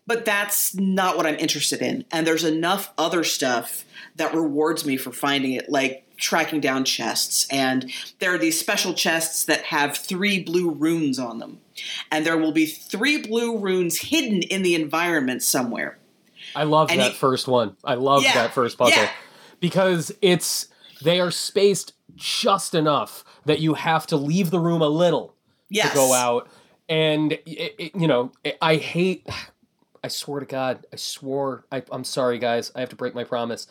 But that's not what I'm interested in. And there's enough other stuff that rewards me for finding it, like tracking down chests and there are these special chests that have three blue runes on them. And there will be three blue runes hidden in the environment somewhere. I love that first one. I love yeah, that first puzzle. Yeah. because it's they are spaced just enough that you have to leave the room a little yes. to go out. And it, it, you know i hate i swear to god i swore I, i'm sorry guys. I have to break my promise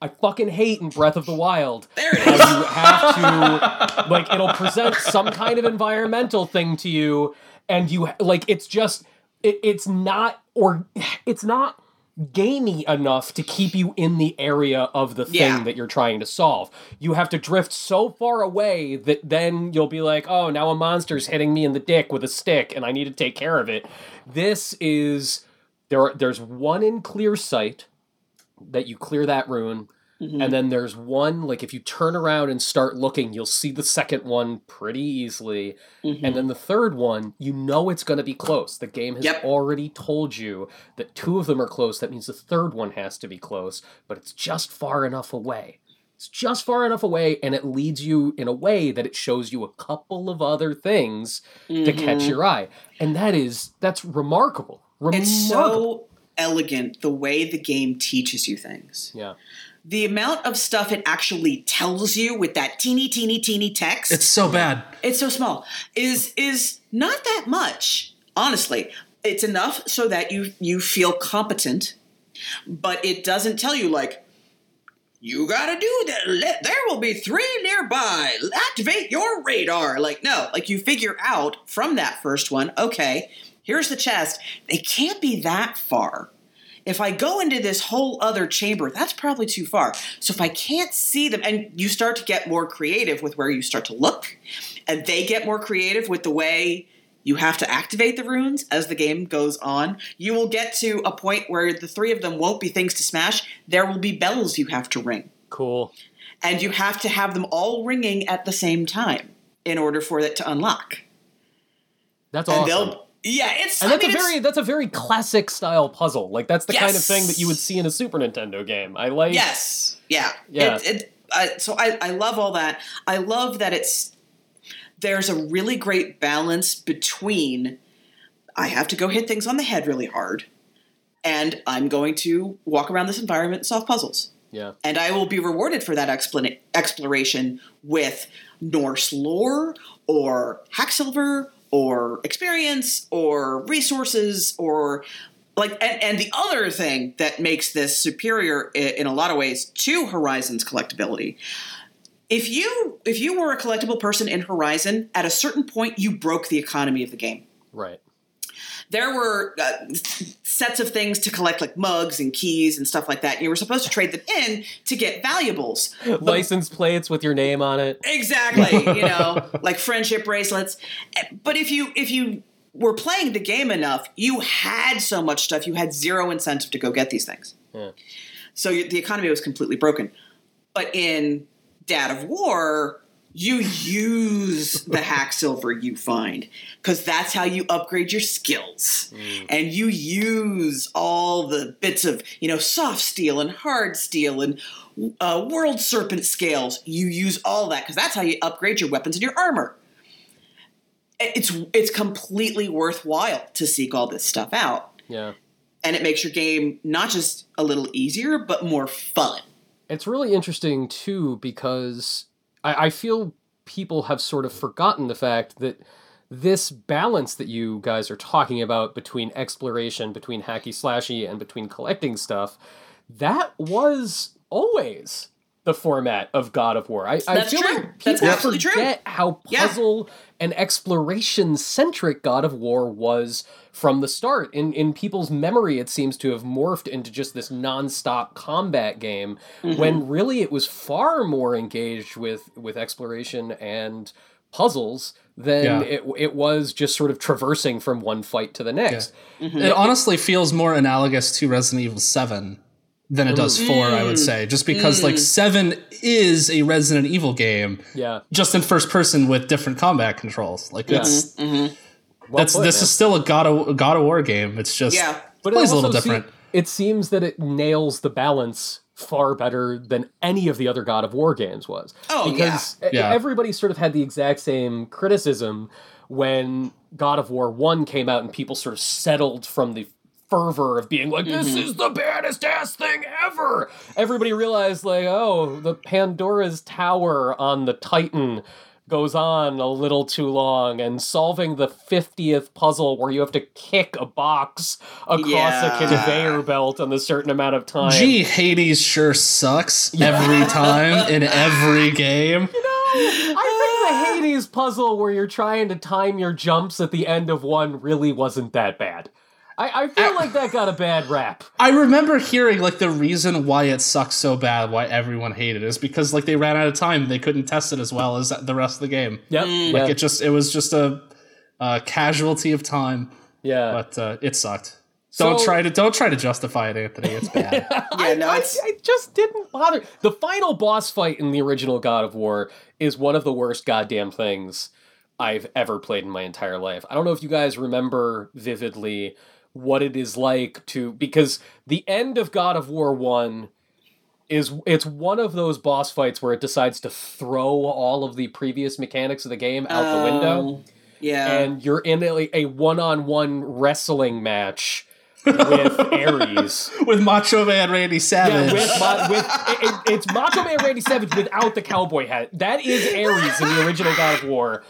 I fucking hate in Breath of the Wild. There it is. you have to like it'll present some kind of environmental thing to you, and you like it's just it, it's not or it's not gamey enough to keep you in the area of the thing yeah. that you're trying to solve. You have to drift so far away that then you'll be like, oh, now a monster's hitting me in the dick with a stick and I need to take care of it. This is there there's one in clear sight that you clear that rune. Mm-hmm. And then there's one, like if you turn around and start looking, you'll see the second one pretty easily. Mm-hmm. And then the third one, you know it's going to be close. The game has yep. already told you that two of them are close. That means the third one has to be close, but it's just far enough away. It's just far enough away, and it leads you in a way that it shows you a couple of other things mm-hmm. to catch mm-hmm. your eye. And that is, that's remarkable. remarkable. It's so elegant the way the game teaches you things. Yeah. The amount of stuff it actually tells you with that teeny, teeny, teeny text. It's so bad. It's so small. Is is not that much. Honestly, it's enough so that you you feel competent, but it doesn't tell you like you gotta do that. There will be three nearby. Activate your radar. Like, no, like you figure out from that first one, okay, Here's the chest. They can't be that far. If I go into this whole other chamber, that's probably too far. So if I can't see them, and you start to get more creative with where you start to look, and they get more creative with the way you have to activate the runes as the game goes on. You will get to a point where the three of them won't be things to smash. There will be bells you have to ring. Cool. And you have to have them all ringing at the same time in order for it to unlock. That's and awesome. Yeah, it's and that's I mean, a very that's a very classic style puzzle. Like that's the yes. kind of thing that you would see in a Super Nintendo game. I like. Yes. Yeah. Yeah. It, it, so I I love all that. I love that it's there's a really great balance between I have to go hit things on the head really hard, and I'm going to walk around this environment and solve puzzles. Yeah. And I will be rewarded for that exploration with Norse lore or Hacksilver or experience or resources or like and, and the other thing that makes this superior in a lot of ways to horizon's collectability if you if you were a collectible person in horizon at a certain point you broke the economy of the game. Right there were uh, sets of things to collect, like mugs and keys and stuff like that. And You were supposed to trade them in to get valuables. License plates with your name on it. Exactly. You know, like friendship bracelets. But if you if you were playing the game enough, you had so much stuff. You had zero incentive to go get these things. Yeah. So the economy was completely broken. But in Dad of War, you use the hack silver you find because that's how you upgrade your skills. Mm. and you use all the bits of you know soft steel and hard steel and uh, world serpent scales. You use all that because that's how you upgrade your weapons and your armor. It's it's completely worthwhile to seek all this stuff out. Yeah. And it makes your game not just a little easier but more fun. It's really interesting too because I, I feel people have sort of forgotten the fact that this balance that you guys are talking about between exploration, between hacky slashy, and between collecting stuff, that was always the format of God of War. I, I That's feel true. like That's people absolutely true. forget how Yeah. puzzle and exploration centric God of War was from the start. In in people's memory, it seems to have morphed into just this nonstop combat game Mm-hmm. when really it was far more engaged with with exploration and puzzles than Yeah. it it was just sort of traversing from one fight to the next. It honestly feels more analogous to Resident Evil 7 than it does 4, I would mm. say. Just because, like, mm. 7 is a Resident Evil game, Yeah. just in first person with different combat controls. Like, it's. Mm-hmm. Mm-hmm. Well That's, put, this man. is still a God of, God of War game. It's just Yeah. But it plays a also little se- different. it seems that it nails the balance far better than any of the other God of War games was. Oh, because e- Yeah. everybody sort of had the exact same criticism when God of War 1 came out and people sort of settled from the fervor of being like this mm-hmm. is the baddest ass thing ever. Everybody realized like oh, the Pandora's tower on the Titan goes on a little too long and solving the 50th puzzle where you have to kick a box across Yeah. a conveyor belt in a certain amount of time. Gee, Hades sure sucks every time in every game. You know, I think the ah. Hades puzzle where you're trying to time your jumps at the end of one really wasn't that bad. I, I feel like that got a bad rap. I remember hearing like the reason why it sucks so bad, why everyone hated it, is because like they ran out of time they couldn't test it as well as the rest of the game. Yep. Mm. Like yeah. it just it was just a, a casualty of time, yeah. but uh, it sucked. Don't try to don't try to justify it, Anthony. It's bad. Yeah, no, I, it's I just didn't bother. The final boss fight in the original God of War is one of the worst goddamn things I've ever played in my entire life. I don't know if you guys remember vividly what it is like to because the end of God of War 1 is it's one of those boss fights where it decides to throw all of the previous mechanics of the game out the window Oh, Yeah. and you're in a, a one-on-one wrestling match with Ares. With Macho Man Randy Yeah, Savage. with, ma- with it, it- it's Macho Man Randy Savage without the cowboy hat. That is Ares in the original God of War,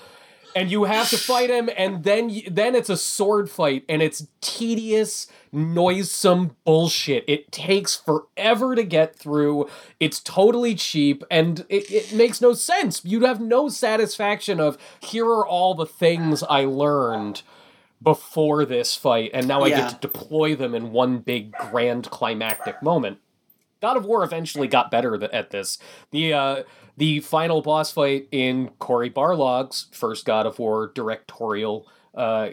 and you have to fight him, and then y- then it's a sword fight, and it's tedious, noisome bullshit. It takes forever to get through. It's totally cheap, and it, it makes no sense. You'd have no satisfaction of here are all the things I learned before this fight, and now I Yeah. get to deploy them in one big grand climactic moment. God of War eventually got better at this. The uh, the final boss fight in Cory Barlog's first God of War directorial uh,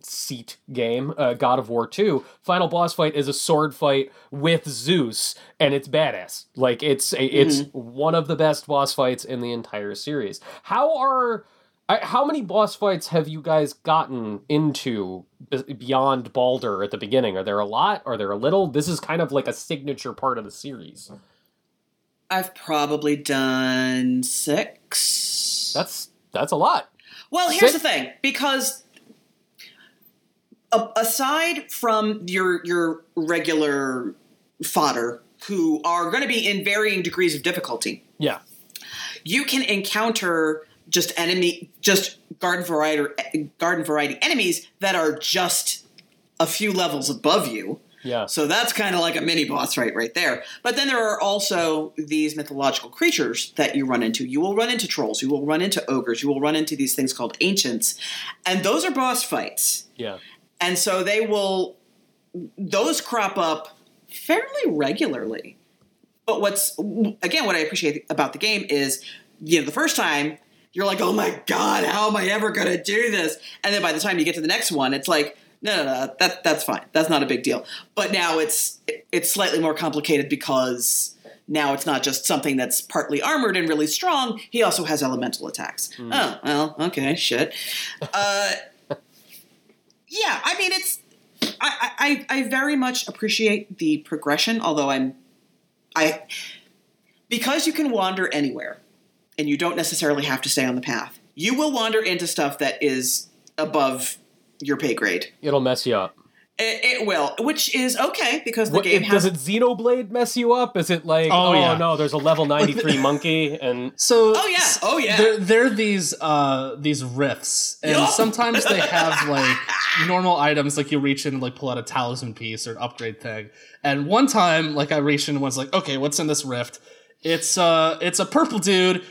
seat game, uh, God of War 2, final boss fight is a sword fight with Zeus, and it's badass. Like it's a, it's one of the best boss fights in the entire series. How are how many boss fights have you guys gotten into beyond Baldur at the beginning? Are there a lot? Are there a little? This is kind of like a signature part of the series. I've probably done six. That's that's a lot. Well, here's Six- the thing, because a- aside from your your regular fodder, who are going to be in varying degrees of difficulty, Yeah. you can encounter just enemy, just garden variety, garden variety enemies that are just a few levels above you. Yeah. So that's kind of like a mini boss fight right there. But then there are also these mythological creatures that you run into. You will run into trolls, you will run into ogres, you will run into these things called ancients. And those are boss fights. Yeah. And so they will those crop up fairly regularly. But what's again what I appreciate about the game is you know the first time you're like, "Oh my god, how am I ever going to do this?" And then by the time you get to the next one, it's like, "No, no, no, that that's fine. That's not a big deal." But now it's it's slightly more complicated because now it's not just something that's partly armored and really strong. He also has elemental attacks. Oh, well, okay, shit. Uh, yeah, I mean, it's. I, I, I very much appreciate the progression, although I'm. I. Because you can wander anywhere, and you don't necessarily have to stay on the path, you will wander into stuff that is above your pay grade. It'll mess you up. It, it will, which is okay because the What, game it, has does it Xenoblade mess you up? Is it like, Oh, oh, yeah. no, there's a level 93 monkey and So Oh, yeah. Oh, yeah. There there are these uh these rifts, and Yup. sometimes they have like normal items, like you reach in and like pull out a talisman piece or an upgrade thing. And one time, like I reached in and was like, okay, what's in this rift? It's uh it's a purple dude.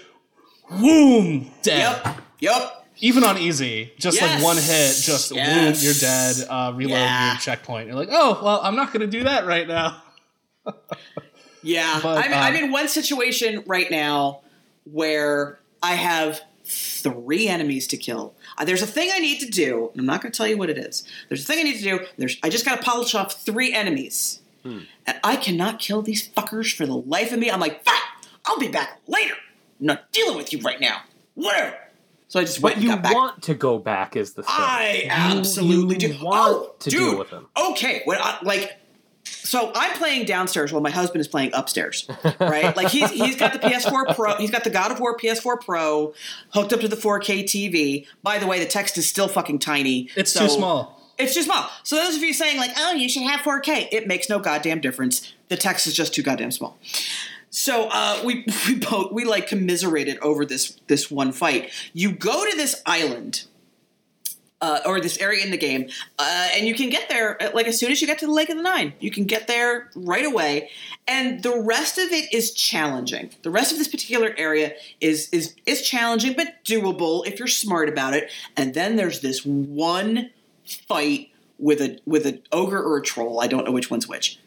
Boom, dead. Yep. Yep. Even on easy, just Yes. like one hit, just Yes. boom, you're dead. Uh, reload Yeah. your checkpoint. You're like, oh well, I'm not gonna do that right now. Yeah, But, I'm, I'm uh, in one situation right now where I have three enemies to kill. Uh, there's a thing I need to do. and I'm not going to tell you what it is. There's a thing I need to do. There's I just got to polish off three enemies, and I cannot kill these fuckers for the life of me. I'm like, fuck! I'll be back later. I'm not dealing with you right now. Whatever. So I just went But and you got back. want to go back is the thing. I You- absolutely you do. want oh, to dude. deal with them. Okay, when I, like, so I'm playing downstairs while my husband is playing upstairs, right? like he's he's got the PS4 Pro, he's got the God of War PS4 Pro hooked up to the 4K TV. By the way, the text is still fucking tiny. It's so- too small. It's too small. So those of you saying like, oh, you should have 4K, it makes no goddamn difference. The text is just too goddamn small. So uh, we we both we like commiserated over this this one fight. You go to this island. Uh, or this area in the game, uh, and you can get there uh, like as soon as you get to the Lake of the Nine. You can get there right away, and the rest of it is challenging. The rest of this particular area is is is challenging but doable if you're smart about it. And then there's this one fight with a with an ogre or a troll. I don't know which one's which,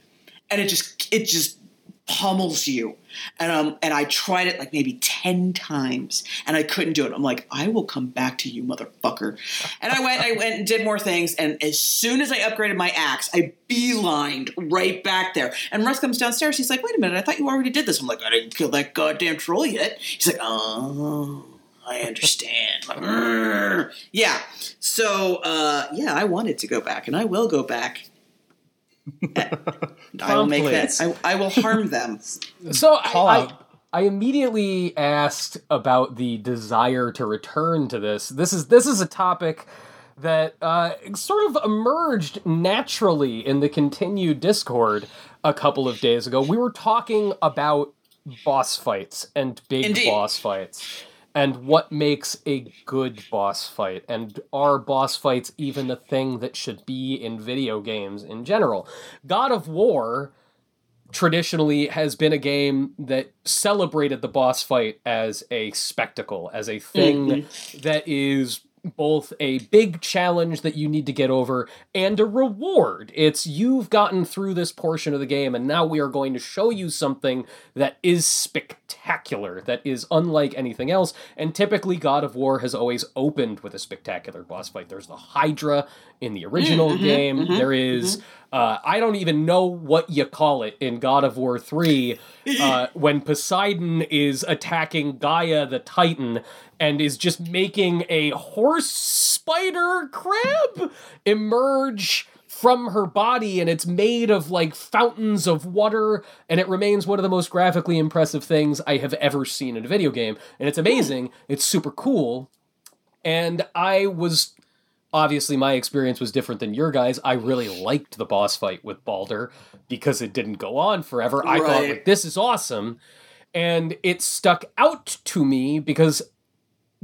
and it just it just pummels you. And um and I tried it like maybe ten times, and I couldn't do it. I'm like, I will come back to you, motherfucker. And I went, I went and did more things. And as soon as I upgraded my axe, I beelined right back there. And Russ comes downstairs. He's like, Wait a minute, I thought you already did this. I'm like, I didn't kill that goddamn troll yet. He's like, Oh. I understand. Yeah. So, uh, yeah, I wanted to go back, and I will go back. I will make that. I, I will harm them. So Call I, I. I immediately asked about the desire to return to this. This is this is a topic that uh, sort of emerged naturally in the continued Discord a couple of days ago. We were talking about boss fights and big Indeed. boss fights. And what makes a good boss fight? And are boss fights even a thing that should be in video games in general? God of War traditionally has been a game that celebrated the boss fight as a spectacle, as a thing mm-hmm. that is both a big challenge that you need to get over and a reward. It's you've gotten through this portion of the game and now we are going to show you something that is spectacular, that is unlike anything else. And typically God of War has always opened with a spectacular boss fight. There's the Hydra in the original mm-hmm, mm-hmm, game. Mm-hmm, there is uh, I don't even know what you call it in God of War 3 uh, when Poseidon is attacking Gaia the Titan and is just making a horse spider crab emerge from her body and it's made of like fountains of water and it remains one of the most graphically impressive things I have ever seen in a video game. And it's amazing. It's super cool. And I was obviously my experience was different than your guys. I really liked the boss fight with Baldur because it didn't go on forever. I thought like this is awesome. And it stuck out to me because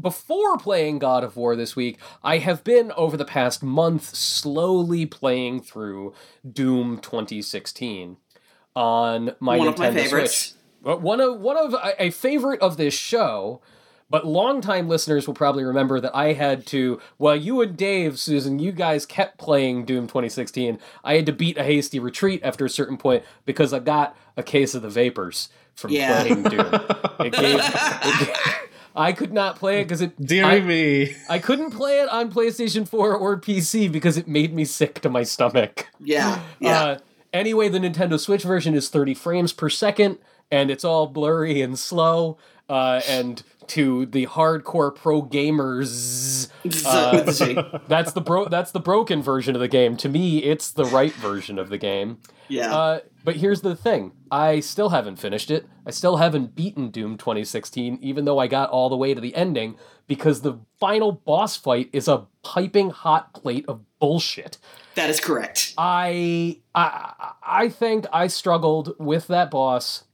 before playing God of War this week, I have been over the past month slowly playing through Doom 2016 on my One Nintendo of my Switch. favorites. But one of one of a favorite of this show, but longtime listeners will probably remember that I had to. Well, you and Dave, Susan, you guys kept playing Doom 2016. I had to beat a hasty retreat after a certain point because I got a case of the vapors from Yeah. playing Doom. It gave. it ga- I could not play it because it. Dear I, me. I couldn't play it on PlayStation 4 or PC because it made me sick to my stomach. Yeah, yeah. Uh, anyway, the Nintendo Switch version is 30 frames per second, and it's all blurry and slow. Uh, and to the hardcore pro gamers, uh, With the Z. that's the bro. That's the broken version of the game. To me, it's the right version of the game. yeah. Uh, but here's the thing: I still haven't finished it. I still haven't beaten Doom 2016, even though I got all the way to the ending, because the final boss fight is a piping hot plate of bullshit. That is correct. I I I think I struggled with that boss.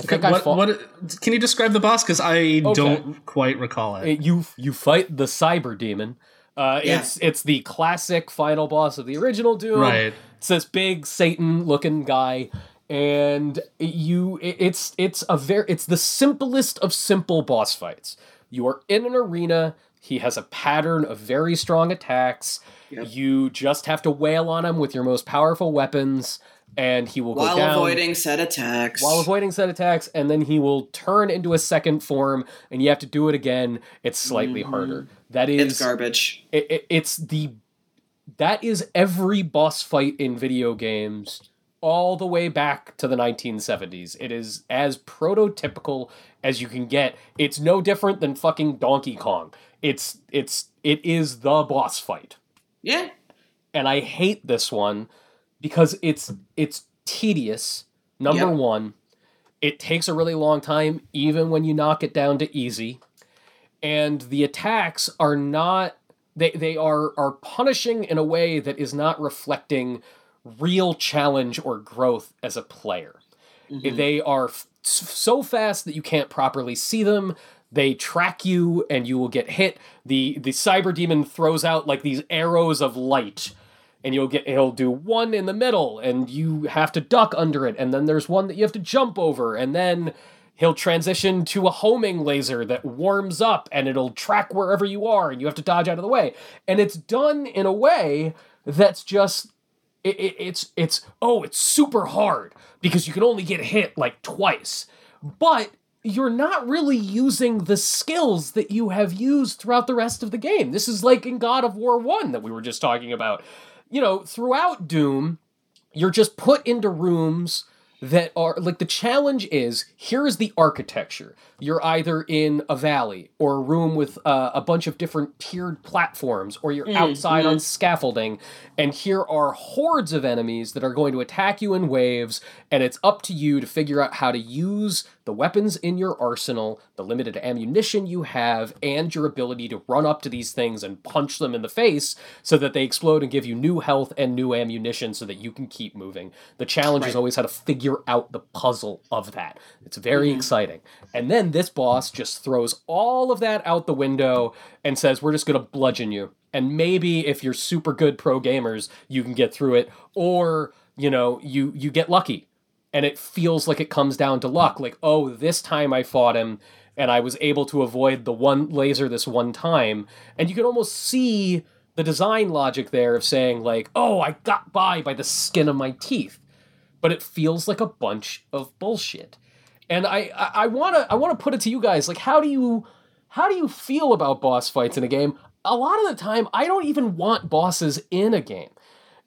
I think Okay, I what, fought. what, can you describe the boss? Because I don't quite recall it. it- you you fight the cyber demon. Uh, Yeah. It's it's the classic final boss of the original Doom. Right. It's this big Satan looking guy, and you it- it's it's a very it's the simplest of simple boss fights. You are in an arena. He has a pattern of very strong attacks. Yep. You just have to wail on him with your most powerful weapons, and he will While go down avoiding set attacks. while avoiding set attacks, and then he will turn into a second form, and you have to do it again. It's slightly harder. That Mm-hmm. it's garbage. it, it- it's the that is every boss fight in video games all the way back to the 1970s. It is as prototypical as you can get. It's no different than fucking Donkey Kong. It's it's it is the boss fight Yeah. and I hate this one because it's it's tedious. Number Yep. one, it takes a really long time, even when you knock it down to easy, and the attacks are not they they are are punishing in a way that is not reflecting real challenge or growth as a player. Mm-hmm. They are f- so fast that you can't properly see them. They track you and you will get hit. The the cyber demon throws out like these arrows of light and you'll get he'll do one in the middle and you have to duck under it and then there's one that you have to jump over and then he'll transition to a homing laser that warms up and it'll track wherever you are and you have to dodge out of the way. And it's done in a way that's just it, it, it's it's oh it's super hard because you can only get hit like twice. But you're not really using the skills that you have used throughout the rest of the game. This is like in god of war 1 that we were just talking about you know throughout doom you're just put into rooms that are like the challenge is here is the architecture. You're either in a valley or a room with uh, a bunch of different tiered platforms or you're outside on scaffolding and here are hordes of enemies that are going to attack you in waves and it's up to you to figure out how to use the weapons in your arsenal the limited ammunition you have and your ability to run up to these things and punch them in the face so that they explode and give you new health and new ammunition so that you can keep moving. The challenge is always how to figure out the puzzle of that. It's very mm-hmm. exciting. And then this boss just throws all of that out the window and says we're just going to bludgeon you. And maybe if you're super good pro gamers you can get through it. Or you know you you get lucky and it feels like it comes down to luck. Like oh this time i fought him and i was able to avoid the one laser this one time. And you can almost see the design logic there of saying like oh i got by by the skin of my teeth. But it feels like a bunch of bullshit. And i i want to i want to put it to you guys like how do you how do you feel about boss fights in a game? A lot of the time i don't even want bosses in a game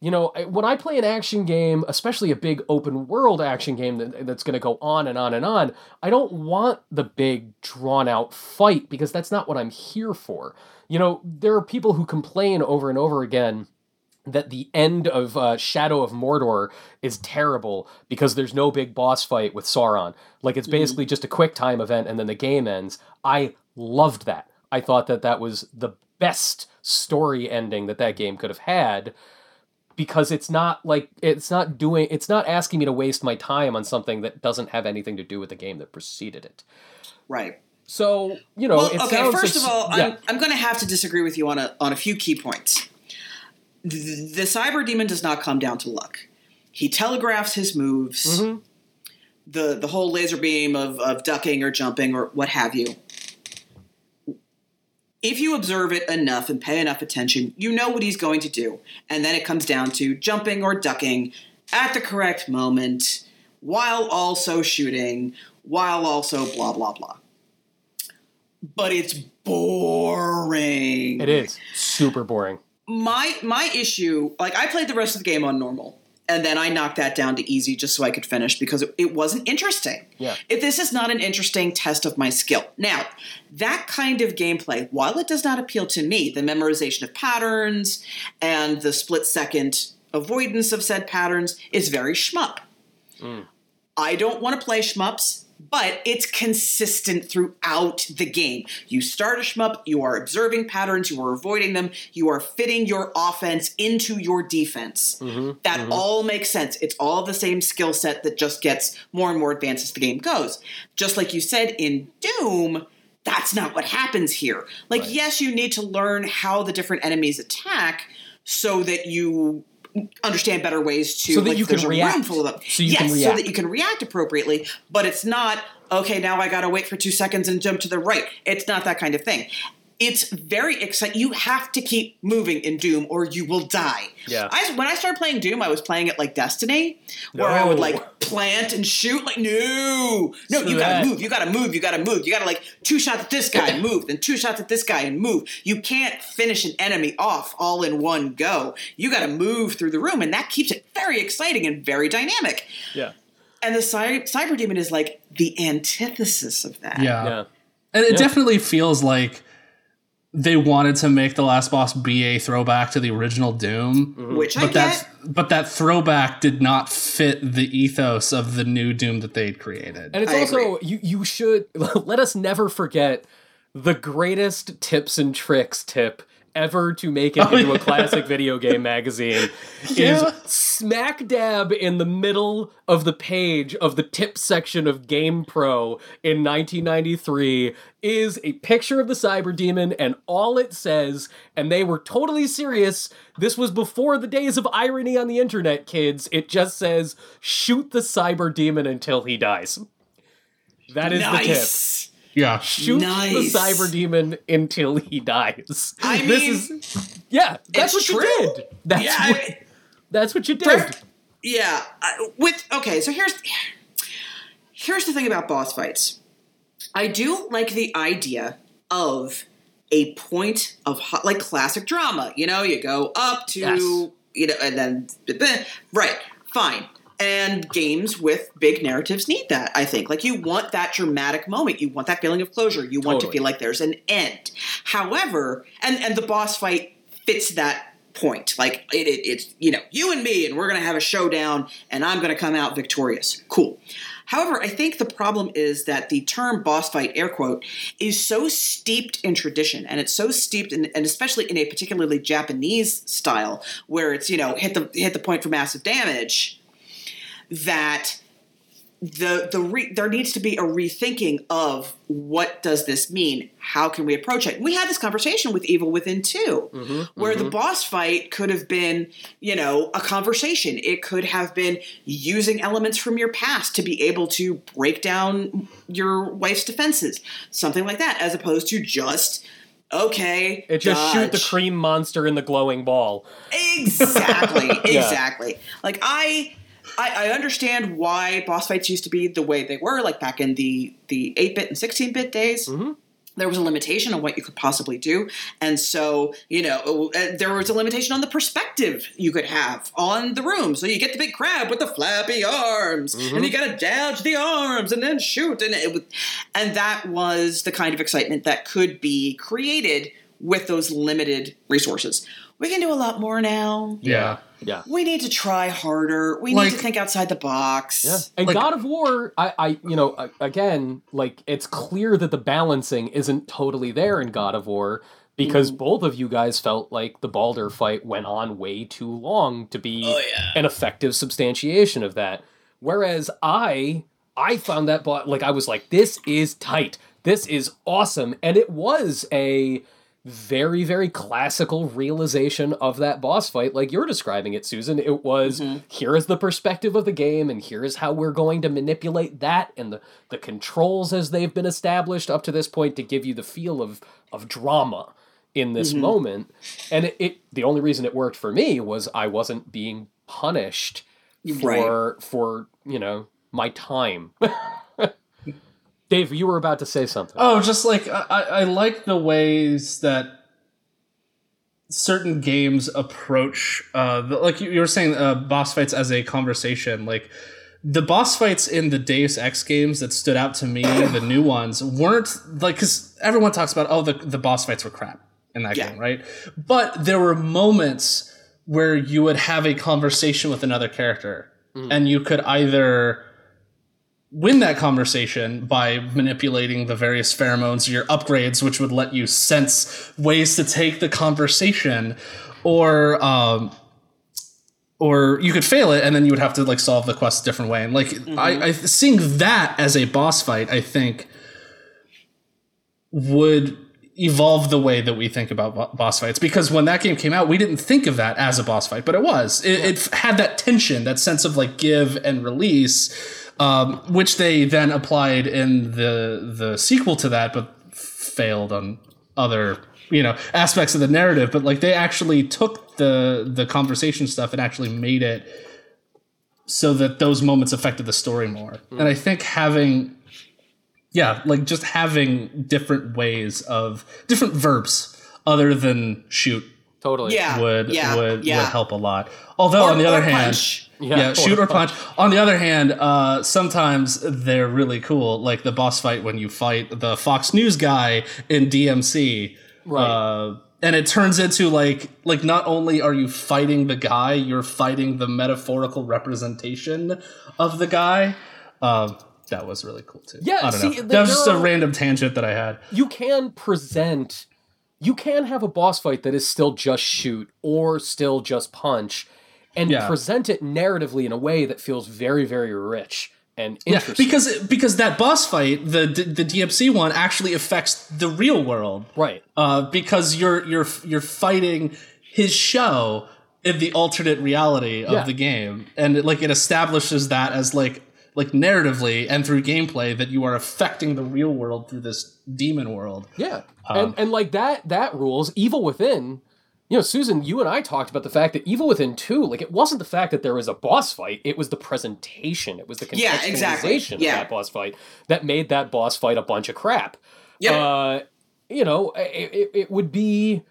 you know when i play an action game especially a big open world action game that, that's going to go on and on and on i don't want the big drawn out fight because that's not what i'm here for you know there are people who complain over and over again that the end of uh, Shadow of Mordor is terrible because there's no big boss fight with Sauron. Like it's basically just a quick time event and then the game ends. I loved that. I thought that that was the best story ending that that game could have had because it's not like it's not doing it's not asking me to waste my time on something that doesn't have anything to do with the game that preceded it. Right. So, you know, Well, okay. First like- of all, yeah. I'm, I'm going to have to disagree with you on a on a few key points. The, the cyber demon does not come down to luck. He telegraphs his moves. Mhm. The the whole laser beam of of ducking or jumping or what have you. If you observe it enough and pay enough attention, you know what he's going to do. And then it comes down to jumping or ducking at the correct moment while also shooting, while also blah blah blah but it's boring. It is super boring. My my issue, like I played the rest of the game on normal, and then I knocked that down to easy just so I could finish because it, wasn't interesting. Yeah. If this is not an interesting test of my skill. Now, that kind of gameplay, while it does not appeal to me, the memorization of patterns and the split second avoidance of said patterns is very shmup. Mm. I don't want to play shmups, but it's consistent throughout the game. You start a shmup, you are observing patterns, you are avoiding them, you are fitting your offense into your defense. Mm-hmm, that all makes sense. It's all the same skill set that just gets more and more advanced as the game goes. Just like you said in Doom, that's not what happens here. Like, Right. yes, you need to learn how the different enemies attack so that you understand better ways to So that like, you can react. room full of them. So you yes, can so that you can react appropriately, but it's not okay. Now I got to wait for two seconds and jump to the right. It's not that kind of thing. It's very exciting. You have to keep moving in Doom, or you will die. Yeah. I, when I started playing Doom, I was playing it like Destiny, where I would like plant and shoot. Like no, no, Screw you gotta that. move. You gotta move. You gotta move. You gotta like two shots at this guy and move, then two shots at this guy and move. You can't finish an enemy off all in one go. You gotta move through the room, and that keeps it very exciting and very dynamic. Yeah. And the cy- cyber demon is like the antithesis of that. Yeah. Yeah. And it Yeah. definitely feels like they wanted to make the last boss be a throwback to the original Doom. Mm-hmm. which I But get. that but that throwback did not fit the ethos of the new Doom that they'd created. And it's I also you you should let us never forget the greatest tips and tricks tip ever to make it Oh, into a classic video game magazine Yeah. is smack dab in the middle of the page of the tip section of Game Pro in 1993 is a picture of the cyber demon and all it says and they were totally serious. This was before the days of irony on the internet kids. It just says shoot the cyber demon until he dies. That is the tip. Nice. Yeah. shoot Nice. the cyber demon until he dies. I this mean, is yeah, that's what it's you did. That's Yeah, I what, mean- that's what you did. Yeah, with okay. So here's here's the thing about boss fights. I do like the idea of a point of hot, like classic drama. You know, you go up to Yes. you know, and then right, fine. And games with big narratives need that. I think, like you want that dramatic moment. You want that feeling of closure. You want to feel like there's an end. However, and and the boss fight fits that point. Like it, it, it's you know you and me, and we're gonna have a showdown, and I'm gonna come out victorious. Cool. However, I think the problem is that the term boss fight, air quote, is so steeped in tradition, and it's so steeped in, and especially in a particularly Japanese style, where it's you know hit the hit the point for massive damage, that the the re, there needs to be a rethinking of what does this mean? How can we approach it? We had this conversation with Evil Within 2, mm-hmm, where the mm-hmm. boss fight could have been, you know, a conversation. It could have been using elements from your past to be able to break down your wife's defenses, something like that, as opposed to just okay, It just shoot the cream monster in the glowing ball. Exactly, Yeah. exactly. Like I, I, I understand why boss fights used to be the way they were, like back in the the eight bit and sixteen bit days. There was a limitation on what you could possibly do, and so you know uh, there was a limitation on the perspective you could have on the room. So you get the big crab with the flappy arms, and you got to dodge the arms and then shoot, and it, and that was the kind of excitement that could be created with those limited resources. We can do a lot more now. Yeah. Yeah. We need to try harder. We Like- need to think outside the box. Yeah. And Like- God of War, I, I, you know, again, like it's clear that the balancing isn't totally there in God of War because mm. both of you guys felt like the Baldur fight went on way too long to be Oh, yeah. an effective substantiation of that. Whereas I, I found that bo- like I was like, this is tight, this is awesome, and it was a very very classical realization of that boss fight. Like you're describing it susan. It was mm-hmm. here is the perspective of the game and here is how we're going to manipulate that and the, the controls as they've been established up to this point to give you the feel of of drama in this mm-hmm. moment. And it, it the only reason it worked for me was i wasn't being punished for for you know my time dave you were about to say something Oh, just like I, I I like the ways that certain games approach, uh, the, like you you were saying, uh, boss fights as a conversation. Like the boss fights in the Deus Ex games that stood out to me, the new ones, weren't like because everyone talks about oh the the boss fights were crap in that Yeah. game, right? But there were moments where you would have a conversation with another character, and you could either win that conversation by manipulating the various pheromones or your upgrades, which would let you sense ways to take the conversation, or um, or you could fail it and then you would have to like solve the quest a different way. And like mm-hmm. I, I seeing that as a boss fight, I think would evolve the way that we think about boss fights because when that game came out we didn't think of that as a boss fight but it was it, it had that tension that sense of like give and release um, which they then applied in the the sequel to that, but failed on other you know aspects of the narrative. But like they actually took the the conversation stuff and actually made it so that those moments affected the story more. Mm. And I think having yeah, like just having different ways of different verbs other than shoot totally yeah, would yeah, would yeah. would help a lot. Although or, on the other hand, punch. Yeah, yeah shoot or punch. On the other hand, uh, sometimes they're really cool, like the boss fight when you fight the Fox News guy in DMC. Right. Uh, and it turns into like like not only are you fighting the guy, you're fighting the metaphorical representation of the guy. Um, that was really cool too. Yeah, I don't see, know. That was just a random tangent that I had. You can present, you can have a boss fight that is still just shoot or still just punch, and yeah. present it narratively in a way that feels very, very rich and interesting. Yeah, because because that boss fight, the the DMC one, actually affects the real world, right? Uh, because you're you're you're fighting his show in the alternate reality of yeah. the game, and it, like it establishes that as like like narratively and through gameplay that you are affecting the real world through this demon world. Yeah, um, and and like that that rules. Evil Within you know, Susan, you and I talked about the fact that Evil Within 2, like, it wasn't the fact that there was a boss fight, it was the presentation, it was the contextualization yeah, exactly. of that boss fight that made that boss fight a bunch of crap. Yeah. Uh, you know, it, it would be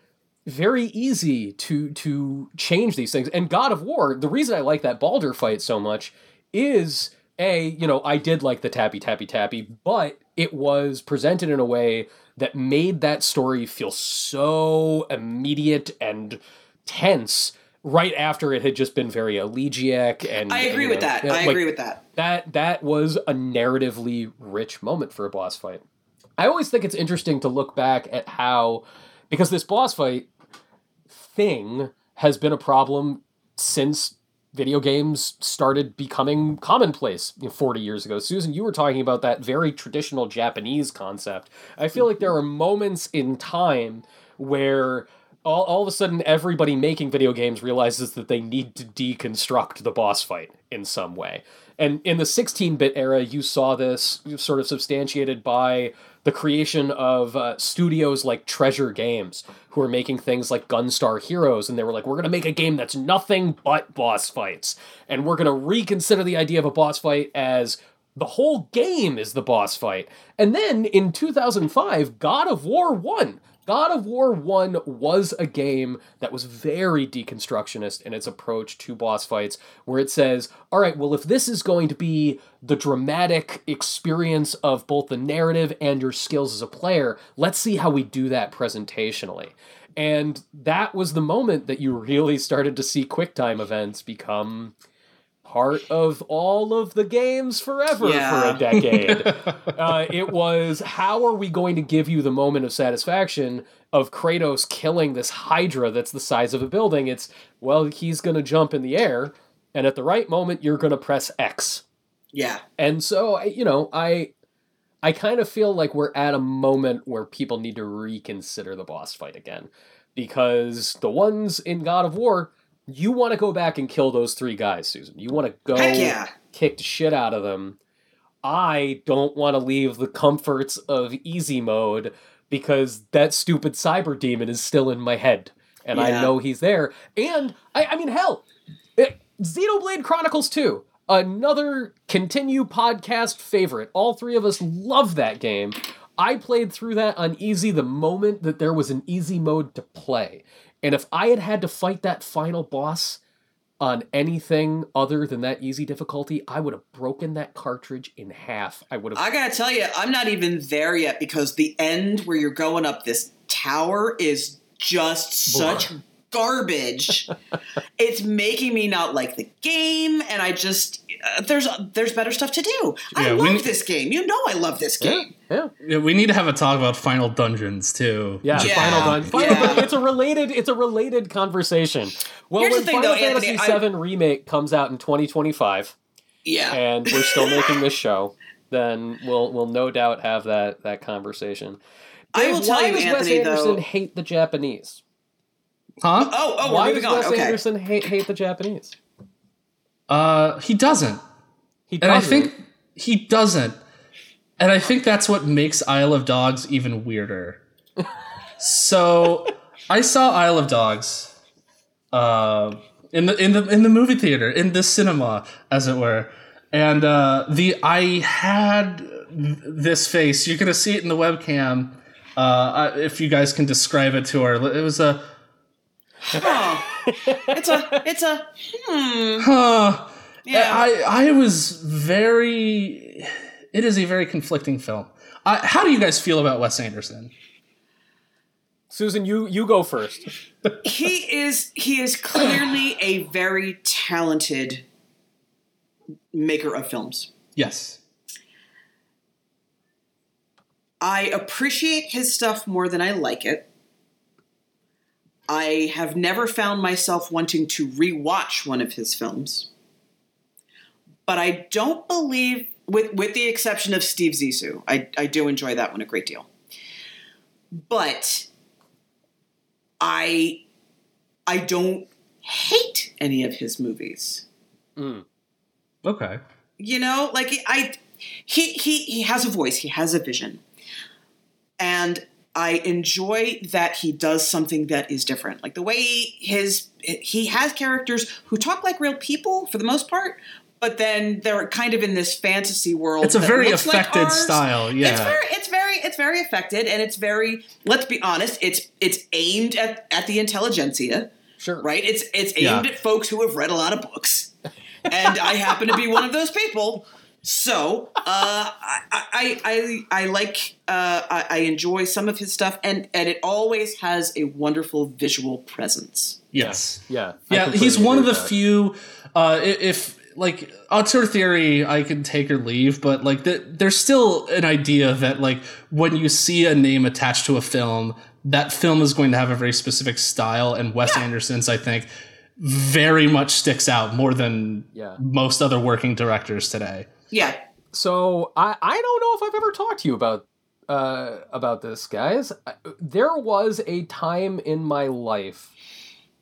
very easy to to change these things. And God of War, the reason I like that Baldur fight so much is a, you know, I did like the tappy tappy tappy, but it was presented in a way that made that story feel so immediate and tense right after it had just been very elegiac and I agree with know, that. I like, agree with that. That that was a narratively rich moment for a boss fight. I always think it's interesting to look back at how because this boss fight thing has been a problem since video games started becoming commonplace you know, 40 years ago. Susan, you were talking about that very traditional Japanese concept. I feel like there mm-hmm. are moments in time where all, all of a sudden everybody making video games realizes that they need to deconstruct the boss fight in some way. And in the 16 bit era, you saw this sort of substantiated by the creation of uh, studios like Treasure Games, who are making things like Gunstar Heroes, and they were like, we're going to make a game that's nothing but boss fights. And we're going to reconsider the idea of a boss fight as the whole game is the boss fight. And then in 2005, God of War 1 God of War 1 was a game that was very deconstructionist in its approach to boss fights, where it says, all right, well, if this is going to be the dramatic experience of both the narrative and your skills as a player, let's see how we do that presentationally. And that was the moment that you really started to see QuickTime events become part of all of the games forever yeah. for a decade. uh, it was how are we going to give you the moment of satisfaction of Kratos killing this Hydra that's the size of a building? It's, well, he's going to jump in the air, and at the right moment, you're going to press X. Yeah. And so, you know, I. I kind of feel like we're at a moment where people need to reconsider the boss fight again. Because the ones in God of War, you want to go back and kill those three guys, Susan. You want to go yeah. kick the shit out of them. I don't want to leave the comforts of easy mode because that stupid cyber demon is still in my head. And yeah. I know he's there. And, I, I mean, hell, it, eh, Xenoblade Chronicles 2, another continue podcast favorite. All three of us love that game. I played through that on easy the moment that there was an easy mode to play. And if I had had to fight that final boss on anything other than that easy difficulty, I would have broken that cartridge in half. I would have. I gotta tell you, I'm not even there yet because the end where you're going up this tower is just such garbage. it's making me not like the game, and I just uh, there's there's better stuff to do. I Yeah, we love need- this game. You know, I love this game. Yeah. Yeah, we need to have a talk about Final Dungeons too. Yeah, Yeah, Final Dun- Final yeah. Dun- It's a related. It's a related conversation. Well, Here's the when thing, Final though, Fantasy Anthony, I- VII remake comes out in 2025, Yeah. and we're still making this show, then we'll we'll no doubt have that that conversation. I will tell why you, does Anthony, Wes Anderson though- hate the Japanese? Huh? Oh, oh, why does on. Wes Okay. Anderson hate hate the Japanese? Uh, he doesn't. He And I doesn't. think he doesn't. And I think that's what makes Isle of Dogs even weirder. so I saw Isle of Dogs uh, in the in the in the movie theater, in the cinema, as it were. And uh, the I had this face. You're gonna see it in the webcam. Uh, if you guys can describe it to her, it was a Oh. it's a it's a hmm. huh. Yeah. I I was very. It is a very conflicting film. Uh, how do you guys feel about Wes Anderson? Susan, you you go first. he is he is clearly a very talented maker of films. Yes. I appreciate his stuff more than I like it. I have never found myself wanting to rewatch one of his films. But I don't believe with with the exception of Steve Zissou. I, I do enjoy that one a great deal. But I I don't hate any of his movies. Hmm. Okay. You know, like I he he he has a voice, he has a vision. And I enjoy that he does something that is different. Like the way his he has characters who talk like real people for the most part, but then they're kind of in this fantasy world. It's a very looks like affected style. Yeah. It's very it's very it's very affected and it's very let's be honest, it's it's aimed at, at the intelligentsia Sure. right? It's it's aimed Yeah. at folks who have read a lot of books, and I happen to be one of those people. So uh, I, I I I like uh, I, I enjoy some of his stuff, and and it always has a wonderful visual presence. yes. Yeah. I Yeah, he's one of the that. few. Uh, i- if like auteur theory, I can take or leave, but like the, there's still an idea that like when you see a name attached to a film, that film is going to have a very specific style, and Wes Anderson's, I think, very much sticks out more than Yeah. most other working directors today. Yeah, So I I don't know if I've ever talked to you about uh about this, guys. There was a time in my life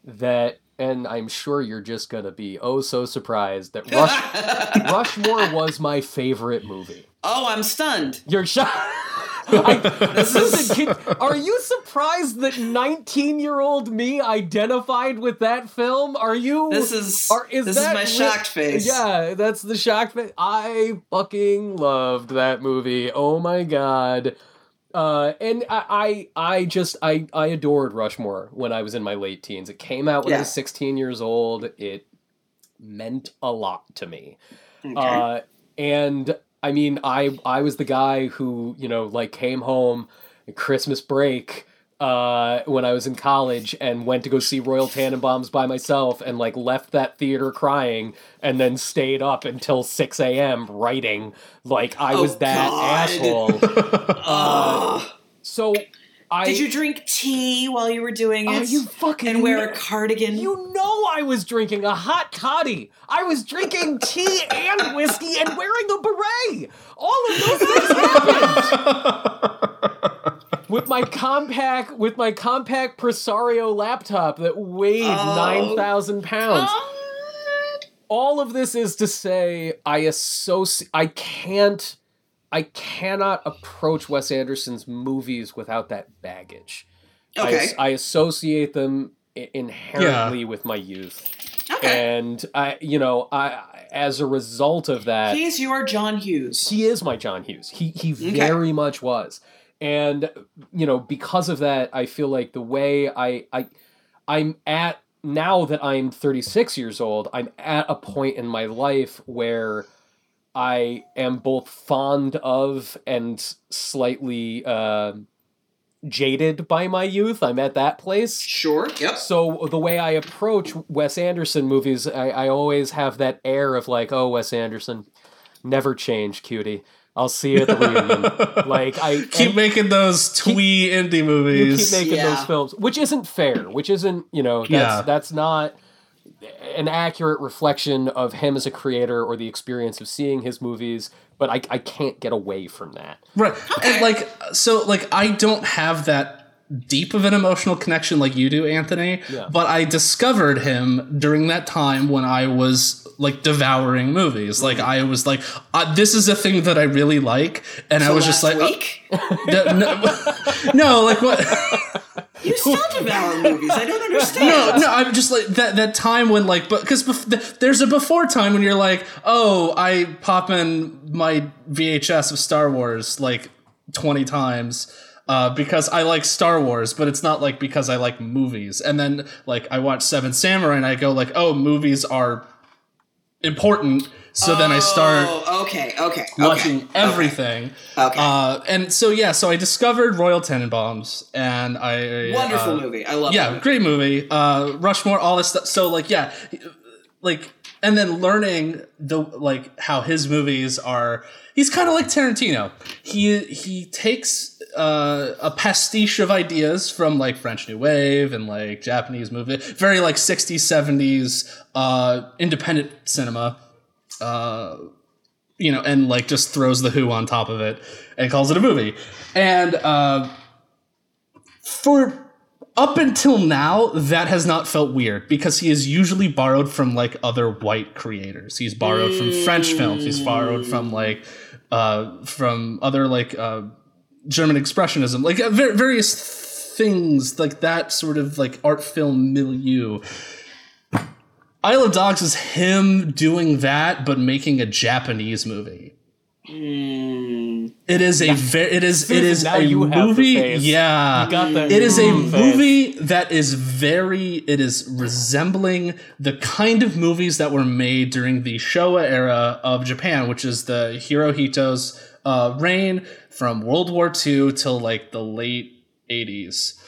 that and I'm sure you're just gonna be oh so surprised that Rush Rushmore was my favorite movie. Oh, I'm stunned. You're shocked. I, Susan, can, are you surprised that 19 year old me identified with that film? Are you? This is Are- is this that is my shocked face. Yeah, that's the shocked face. I fucking loved that movie. Oh my god. Uh, and I, I, I just, I, I adored Rushmore when I was in my late teens. It came out when I was 16 years old. It meant a lot to me. Okay. Uh, and I mean, I I was the guy who you know like came home at Christmas break uh, when I was in college and went to go see Royal Tenenbaums by myself and like left that theater crying and then stayed up until six a.m. writing like I was Oh, that God. asshole. Ugh. So I Did you drink tea while you were doing Oh, it? you fucking and wear a cardigan? You know I was drinking a hot toddy. I was drinking tea and whiskey and wearing a beret. All of those things happened. with my compact with my compact Presario laptop that weighed Oh. nine thousand pounds. God. All of this is to say I associate I can't I cannot approach Wes Anderson's movies without that baggage. I, Okay. as- I associate them i- inherently with my youth, Okay. and I, you know, I as a result of that, He's your John Hughes. he is my John Hughes. He he very much was, and you know, because of that, I feel like the way I I I'm at now that I'm 36 years old, I'm at a point in my life where I am both fond of and slightly uh, jaded by my youth. I'm at that place. Sure. Yep. So the way I approach Wes Anderson movies, I, I always have that air of like, oh, Wes Anderson, never change, cutie. I'll see you at the reunion. like I keep making those twee indie you movies. keep making Yeah. those films, which isn't fair, which isn't you know that's Yeah. that's not an accurate reflection of him as a creator or the experience of seeing his movies. But I I can't get away from that. Right. And like so like I don't have that deep of an emotional connection like you do, Anthony. Yeah. But I discovered him during that time when I was like devouring movies. Like I was like, uh, this is a thing that I really like, and I So was just last like, uh, week, no, no, no, like what? you still devour movies. I don't understand. No, no, I'm just like that that time when like, but because bef- there's a before time when you're like, oh, I pop in my VHS of Star Wars like 20 times. Uh, because I like Star Wars, but it's not like because I like movies. And then like I watch Seven Samurai and I go like, oh, movies are important. So then I start Oh, okay, okay, okay, watching everything. Okay. Uh, and so yeah, so I discovered Royal Tenenbaums, and I Wonderful uh, movie. I love it. yeah, it. great movie. Uh, Rushmore, all this stuff. So like, yeah, like, and then learning the like how his movies are. He's kind of like Tarantino. He he takes uh, a pastiche of ideas from like French New Wave and like Japanese movie, very like '60s, '70s uh, independent cinema. Uh, you know, and like just throws the Who on top of it and calls it a movie. And uh, for up until now, that has not felt weird because he is usually borrowed from like other white creators. He's borrowed from French films. He's borrowed from like uh, from other like uh, German expressionism, like uh, ver- various things like that sort of like art film milieu. Isle of Dogs is him doing that, but making a Japanese movie. It is a very, it is, it is Now a movie. Yeah, You got the it is a mm face. movie that is very, it is resembling the kind of movies that were made during the Showa era of Japan, which is the Hirohito's uh, reign from World War II till like the late 80s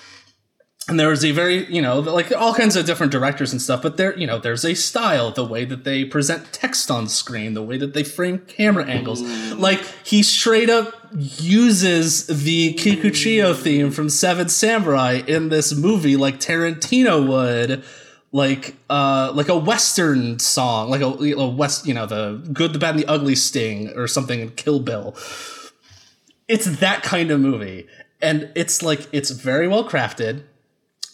and there was a very you know like all kinds of different directors and stuff but there you know there's a style the way that they present text on screen the way that they frame camera angles. Like he straight up uses the kikuchiyo theme from seven samurai in this movie like tarantino would like uh like a western song like a, a west you know the good the bad and the ugly sting or something in kill bill it's that kind of movie and it's like it's very well crafted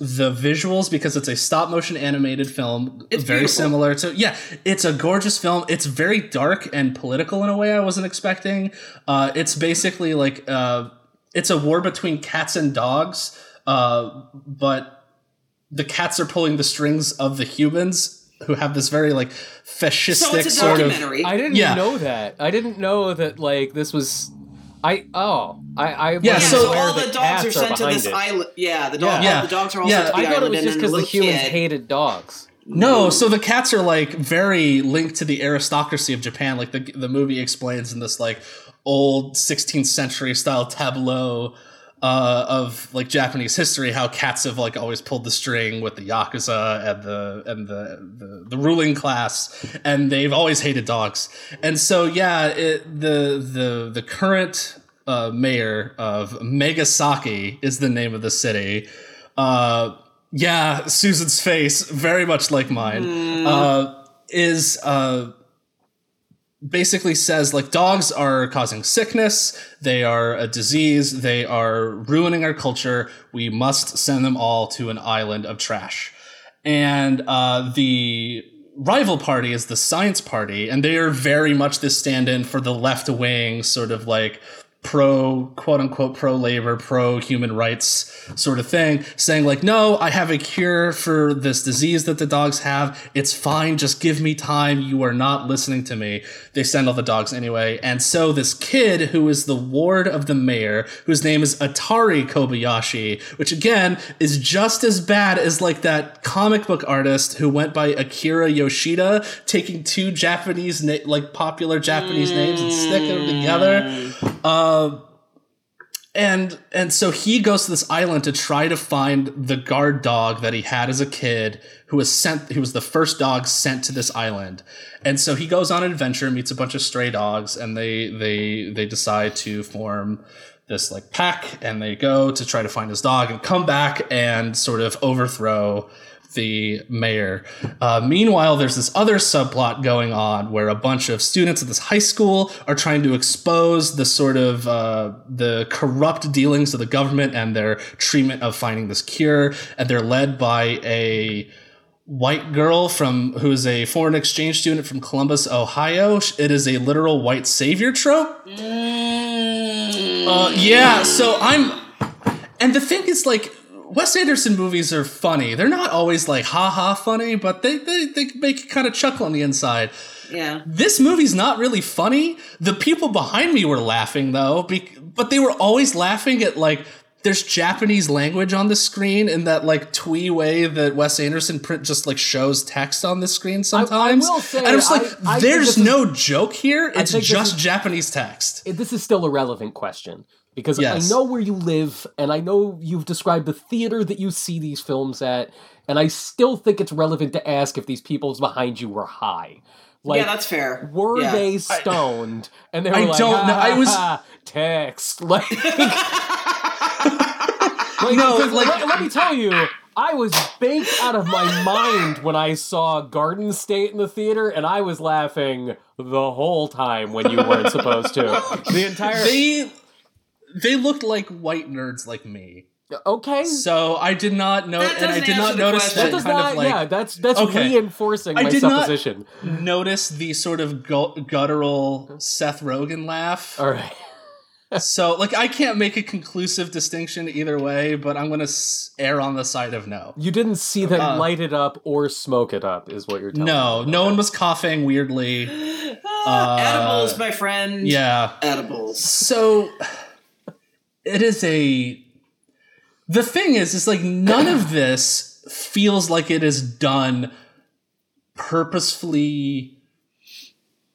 the visuals because it's a stop motion animated film It's very beautiful. similar to yeah it's a gorgeous film it's very dark and political in a way i wasn't expecting uh, it's basically like uh, it's a war between cats and dogs uh, but the cats are pulling the strings of the humans who have this very like fascistic So it's a sort of. I didn't Yeah. know that. I didn't know that like this was. I oh I I Yeah, wasn't so, so- aware all the that dogs are cats sent to this it. island. Yeah, the dog. Yeah. all the dogs are all Yeah. sent to the I thought it was just because the little humans kid- hated dogs. No, so the cats are like very linked to the aristocracy of Japan. Like the the movie explains in this like old 16th century style tableau uh, of like Japanese history how cats have like always pulled the string with the yakuza and the and the the, the ruling class, and they've always hated dogs. And so yeah, it, the the the current uh, mayor of Megasaki is the name of the city. Uh, yeah, Susan's face, very much like mine, uh, is uh, basically says like dogs are causing sickness, they are a disease, they are ruining our culture. We must send them all to an island of trash. And uh, the rival party is the Science Party, and they are very much the stand in for the left wing, sort of like pro quote unquote pro labor pro human rights sort of thing saying like no i have a cure for this disease that the dogs have. It's fine. Just give me time. You are not listening to me. They send all the dogs anyway. And so this kid who is the ward of the mayor whose name is atari kobayashi which again is just as bad as like that comic book artist who went by akira yoshida taking two japanese na- like popular japanese names and sticking them together mm. um, uh, and and so he goes to this island to try to find the guard dog that he had as a kid who was sent who was the first dog sent to this island. And so he goes on an adventure meets a bunch of stray dogs and they they they decide to form this like pack and they go to try to find his dog and come back and sort of overthrow the mayor. Uh, meanwhile, there's this other subplot going on where a bunch of students at this high school are trying to expose the sort of uh, the corrupt dealings of the government and their treatment of finding this cure, and they're led by a white girl from who is a foreign exchange student from Columbus, Ohio. It is a literal white savior trope. Uh, yeah, so I'm, and the thing is like Wes Anderson movies are funny. They're not always like ha ha funny, but they they, they make you kind of chuckle on the inside. Yeah. This movie's not really funny. The people behind me were laughing though, but they were always laughing at like there's Japanese language on the screen in that like twee way that Wes Anderson print just like shows text on the screen sometimes. I, I will say, and I'm just like, I, I there's no is, joke here. It's just is, Japanese text. This is still a relevant question because yes. I know where you live and I know you've described the theater that you see these films at, and I still think it's relevant to ask if these people behind you were high. Like, yeah, that's fair. Were yeah. they stoned? I, and they were I like, don't know. I was text like. like no, like let, let me tell you, I was baked out of my mind when I saw Garden State in the theater, and I was laughing the whole time when you weren't supposed to. The entire they they looked like white nerds like me. Okay. So I did not know, and I did not notice that, that kind not, of like. Yeah, that's that's okay. reinforcing my I did supposition. Not notice the sort of guttural Seth Rogen laugh. All right. so like I can't make a conclusive distinction either way, but I'm gonna err on the side of no. You didn't see them uh, light it up or smoke it up, is what you're telling no, me. No, no one was coughing weirdly. uh, edibles, my friend. Yeah, edibles. So it is a the thing is is like none of this feels like it is done purposefully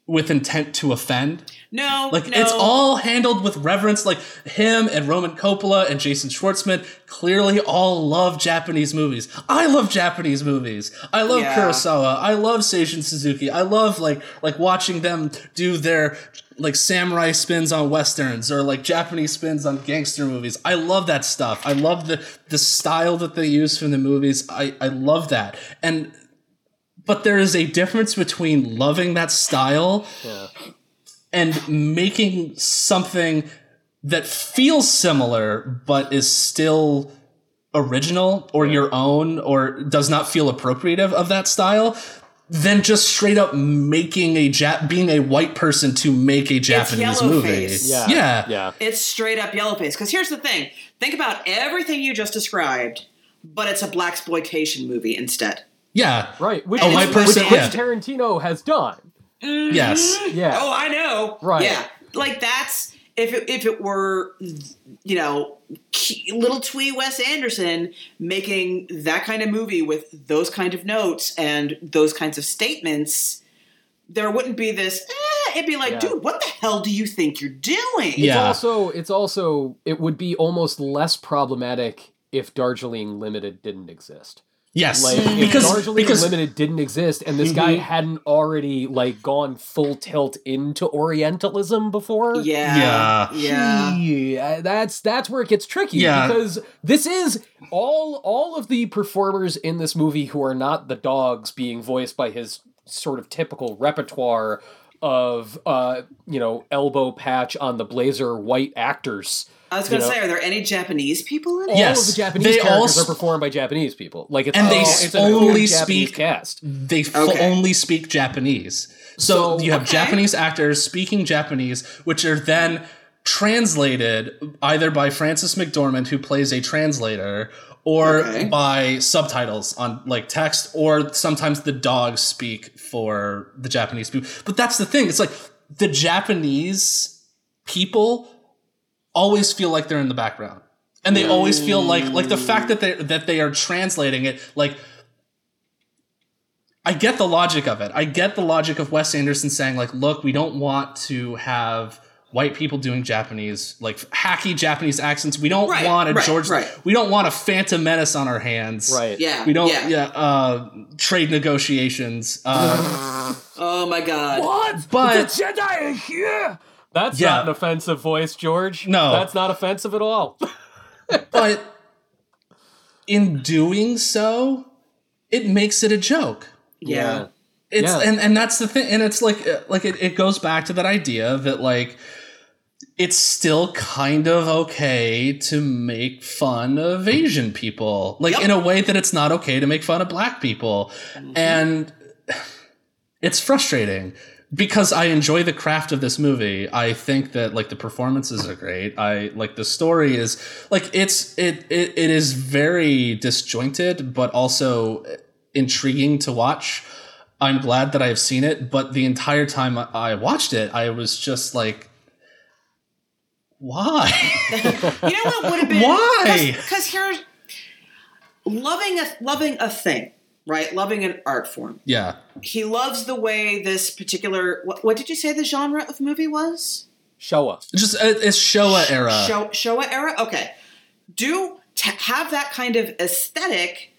with intent to offend. No, like no. it's all handled with reverence. Like him and Roman Coppola and Jason Schwartzman clearly all love Japanese movies. I love Japanese movies. I love yeah. Kurosawa. I love Seijun Suzuki. I love like like watching them do their like samurai spins on westerns or like Japanese spins on gangster movies. I love that stuff. I love the the style that they use from the movies. I I love that. And but there is a difference between loving that style yeah. and making something that feels similar but is still original or your own or does not feel appropriative of that style than just straight up making a Jap being a white person to make a Japanese movie. Yeah. yeah. Yeah. It's straight up yellow face. Because here's the thing. Think about everything you just described, but it's a black exploitation movie instead. Yeah. Right. Which, a white person, which, yeah. Tarantino has done. Mm-hmm. Yes. Yeah. Oh, I know. Right. Yeah. Like that's if it, if it were you know little twee Wes Anderson making that kind of movie with those kind of notes and those kinds of statements, there wouldn't be this. Eh, it'd be like, yeah. dude, what the hell do you think you're doing? Yeah. It's also it's also it would be almost less problematic if Darjeeling Limited didn't exist. Yes, like if because Darjeeling because, Limited didn't exist, and this mm-hmm. guy hadn't already like gone full tilt into Orientalism before. Yeah, yeah, yeah. That's that's where it gets tricky. Yeah. because this is all all of the performers in this movie who are not the dogs being voiced by his sort of typical repertoire of uh you know elbow patch on the blazer white actors I was going to say, are there any Japanese people in it? All yes, of the Japanese they characters all, are performed by Japanese people. Like it's and they it's only speak cast. They f- okay. only speak Japanese. So, so you have okay. Japanese actors speaking Japanese, which are then translated either by Frances McDormand, who plays a translator, or okay. by subtitles on like text, or sometimes the dogs speak for the Japanese people. But that's the thing; it's like the Japanese people always feel like they're in the background and they always feel like like the fact that they that they are translating it like I get the logic of it. I get the logic of Wes Anderson saying like look, we don't want to have white people doing Japanese, like hacky Japanese accents. We don't Right, want a right, George. right. We don't want a Phantom Menace on our hands. Right. Yeah. We don't. Yeah. Yeah. uh, trade negotiations. Uh, Oh my god. What? But- the Jedi are here. That's Yeah. not an offensive voice, George. No. that's not offensive at all. but in doing so, it makes it a joke. Yeah. It's Yeah. and and that's the thing, and it's like uh, like it, it goes back to that idea that like it's still kind of okay to make fun of Asian people, like Yep. in a way that it's not okay to make fun of black people, and it's frustrating because I enjoy the craft of this movie. I think that like the performances are great. I like the story is like it's it it, it is very disjointed, but also intriguing to watch. I'm glad that I've seen it, but the entire time I- I watched it, I was just like, why? You know what would have been Why? Because here's loving a loving a thing, right? Loving an art form. yeah, He loves the way this particular. What, what did you say the genre of movie was? Showa. just uh, it's Showa era. Show, Showa era. Okay, do t- have that kind of aesthetic.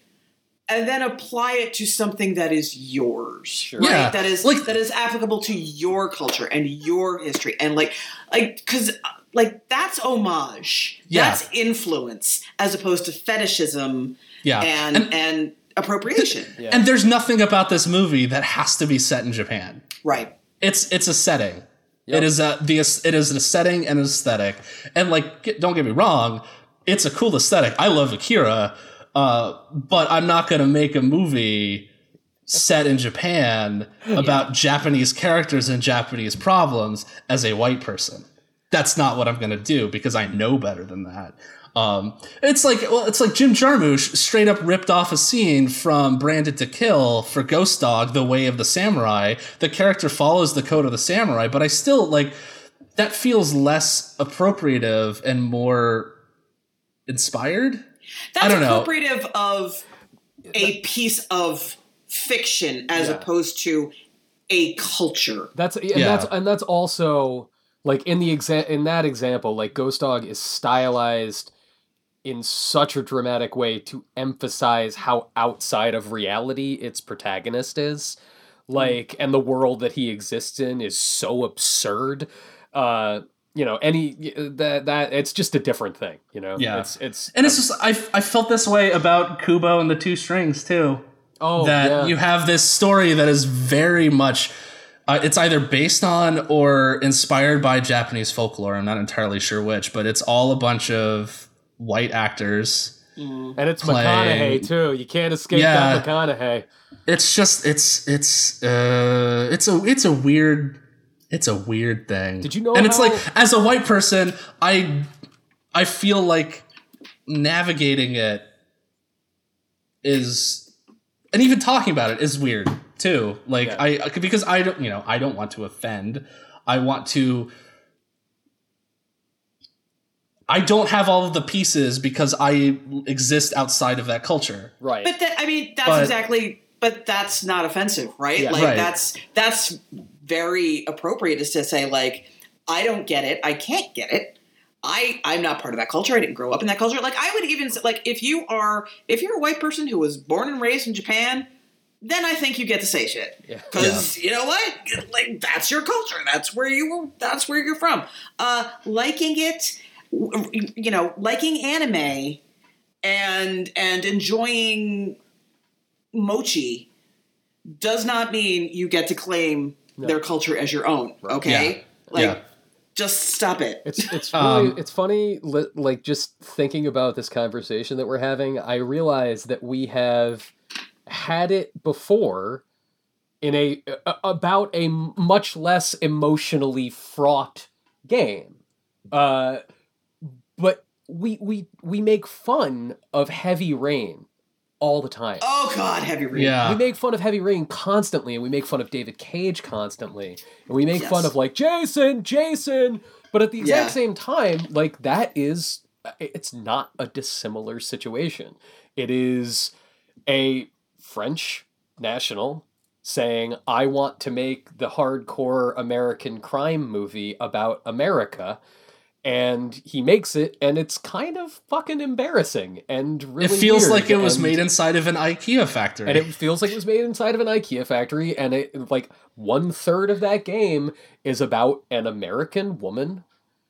And then apply it to something that is yours, right? Yeah, That is like- that is applicable to your culture and your history, and like, like, because like that's homage, Yeah. that's influence, as opposed to fetishism yeah, and and, appropriation. Yeah. and there's nothing about this movie that has to be set in Japan. Right. It's it's a setting. Yep. It is a the it is a setting and an aesthetic. And like, get, don't get me wrong, it's a cool aesthetic. I love Akira, uh, but I'm not going to make a movie set in Japan about Japanese characters and Japanese problems as a white person. That's not what I'm going to do because I know better than that. Um, it's like well, it's like Jim Jarmusch straight up ripped off a scene from Branded to Kill for Ghost Dog: The Way of the Samurai. The character follows the code of the samurai, but I still like that feels less appropriative and more inspired. That's I don't know. appropriative of a piece of fiction as Yeah. opposed to a culture. That's and Yeah. that's and that's also like in the exa- in that example, like Ghost Dog is stylized in such a dramatic way to emphasize how outside of reality its protagonist is. Like and the world that he exists in is so absurd. Uh you know, any that that it's just a different thing, you know. Yeah. It's it's And it's just I I felt this way about Kubo and the Two Strings too. oh that yeah. you have this story that is very much uh, it's either based on or inspired by Japanese folklore. I'm not entirely sure which, but it's all a bunch of white actors. and it's playing- McConaughey too. You can't escape Yeah. that McConaughey. It's just it's it's uh it's a it's a weird it's a weird thing. Did you know And it's like as a white person, I I feel like navigating it is and even talking about it is weird too. Like Yeah. I because I don't you know, I don't want to offend. I want to I don't have all of the pieces because I exist outside of that culture. Right. But that, I mean, that's But- exactly. But that's not offensive, right? Yeah. like Right. that's that's very appropriate is to say like, I don't get it. I can't get it. I I'm not part of that culture. I didn't grow up in that culture. Like I would even say, like if you are if you're a white person who was born and raised in Japan, then I think you get to say shit. Yeah. Because you know what, like that's your culture. That's where you were. That's where you're from. Uh, liking it, w- you know, liking anime, and and enjoying mochi does not mean you get to claim their culture as your own. Okay, Yeah. like Yeah. just stop it. It's it's really Um, it's funny li- like just thinking about this conversation that we're having I realize that we have had it before in a, a about a much less emotionally fraught game uh but we we we make fun of heavy rain all the time Oh God, heavy rain. Yeah. we make fun of Heavy Rain constantly, and we make fun of David Cage constantly, and we make Yes. fun of like Jason, Jason. But at the exact Yeah. same time, like that is, it's not a dissimilar situation. It is a French national saying, I want to make the hardcore American crime movie about America. And he makes it, and it's kind of fucking embarrassing and really. It feels weird, like it was and- made inside of an IKEA factory. and it feels like it was made inside of an IKEA factory, and it like one third of that game is about an American woman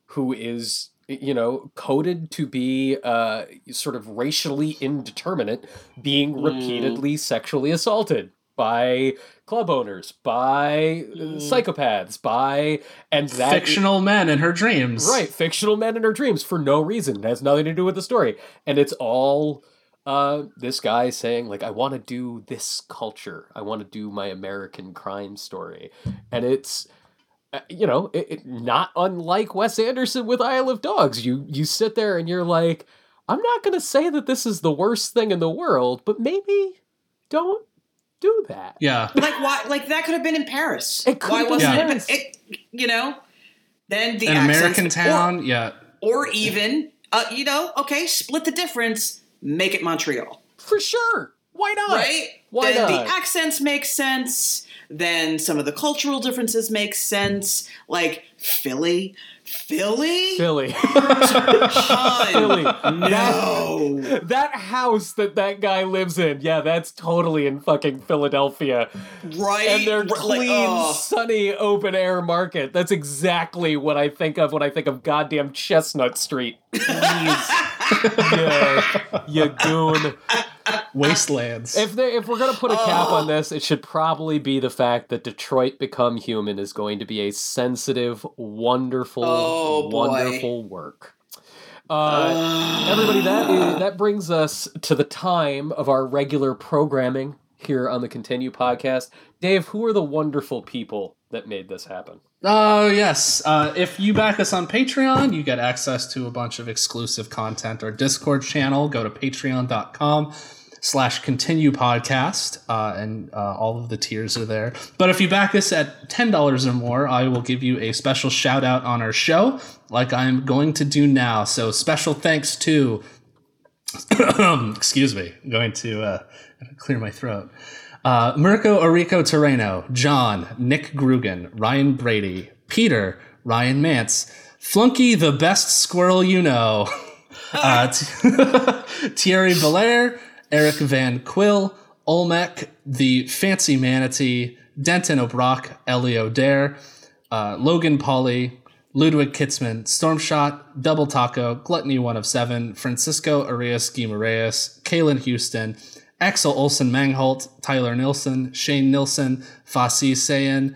who is you know coded to be uh sort of racially indeterminate being Mm. repeatedly sexually assaulted by club owners by uh, Mm. psychopaths by and that Fictional men in her dreams. Right, fictional men in her dreams for no reason. It has nothing to do with the story. And it's all uh, this guy saying, like, I want to do this culture. I want to do my American crime story. And it's, uh, you know, it, it, not unlike Wes Anderson with Isle of Dogs. You, you sit there and you're like, I'm not going to say that this is the worst thing in the world, but maybe don't do that. Yeah. like why? Like that could have been in Paris. It could why wasn't in it, it? You know, then the An accents- American or- town. yeah. or, even uh, you know, okay, split the difference, make it Montreal, For sure. Why not? right? Why then not? the accents make sense. Then some of the cultural differences make sense. Like Philly, Philly, Philly. Philly. no. that house that that guy lives in, yeah, that's totally in fucking Philadelphia. right? And their Like, clean, oh. sunny, open air market. That's exactly what I think of when I think of goddamn Chestnut Street. Please. yeah, you goon. Wastelands. If they, if we're gonna put a cap on this, it should probably be the fact that Detroit Become Human is going to be a sensitive, wonderful, Oh, wonderful work. Uh, everybody, that is, that brings us to the time of our regular programming here on the Continue podcast. Dave, who are the wonderful people that made this happen? Oh, yes. Uh, if you back us on Patreon, you get access to a bunch of exclusive content. Our Discord channel, go to patreon.com slash continue podcast, uh, and uh, all of the tiers are there. But if you back us at $10 or more, I will give you a special shout out on our show, like I'm going to do now. So special thanks to, excuse me, I'm going to uh, clear my throat. Uh, Mirko Orico Terreno, John, Nick Grugan, Ryan Brady, Peter, Ryan Mance, Flunky the best squirrel you know, uh, Thierry Belair, Eric Van Quill, Olmec, the fancy manatee, Denton O'Brock, Ellie Dare, uh, Logan Pauly, Ludwig Kitzman, Stormshot, Double Taco, Gluttony One of Seven, Francisco Arias Guimaraes, Kalen Houston, Axel Olsen Mangholt, Tyler Nilsson, Shane Nilsson, Fasi Sayan,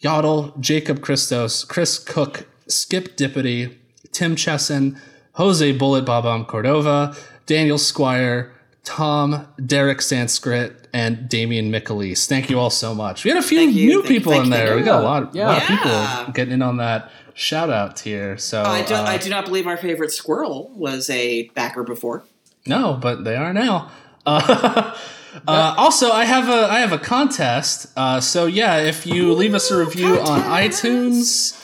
Yodel, Jacob Christos, Chris Cook, Skip Dippity, Tim Chesson, Jose Bullet Babam Cordova, Daniel Squire, Tom, Derek Sanskrit, and Damian Michaelis. Thank you all so much. We had a few Thank new you, people thank in you, there. thank We got a lot, Yeah. lot of Yeah. people getting in on that shout out tier. So I do, uh, I do not believe our favorite squirrel was a backer before. no, but they are now. Uh, uh, also, I have a I have a contest. Uh, so yeah, if you leave us a review on iTunes,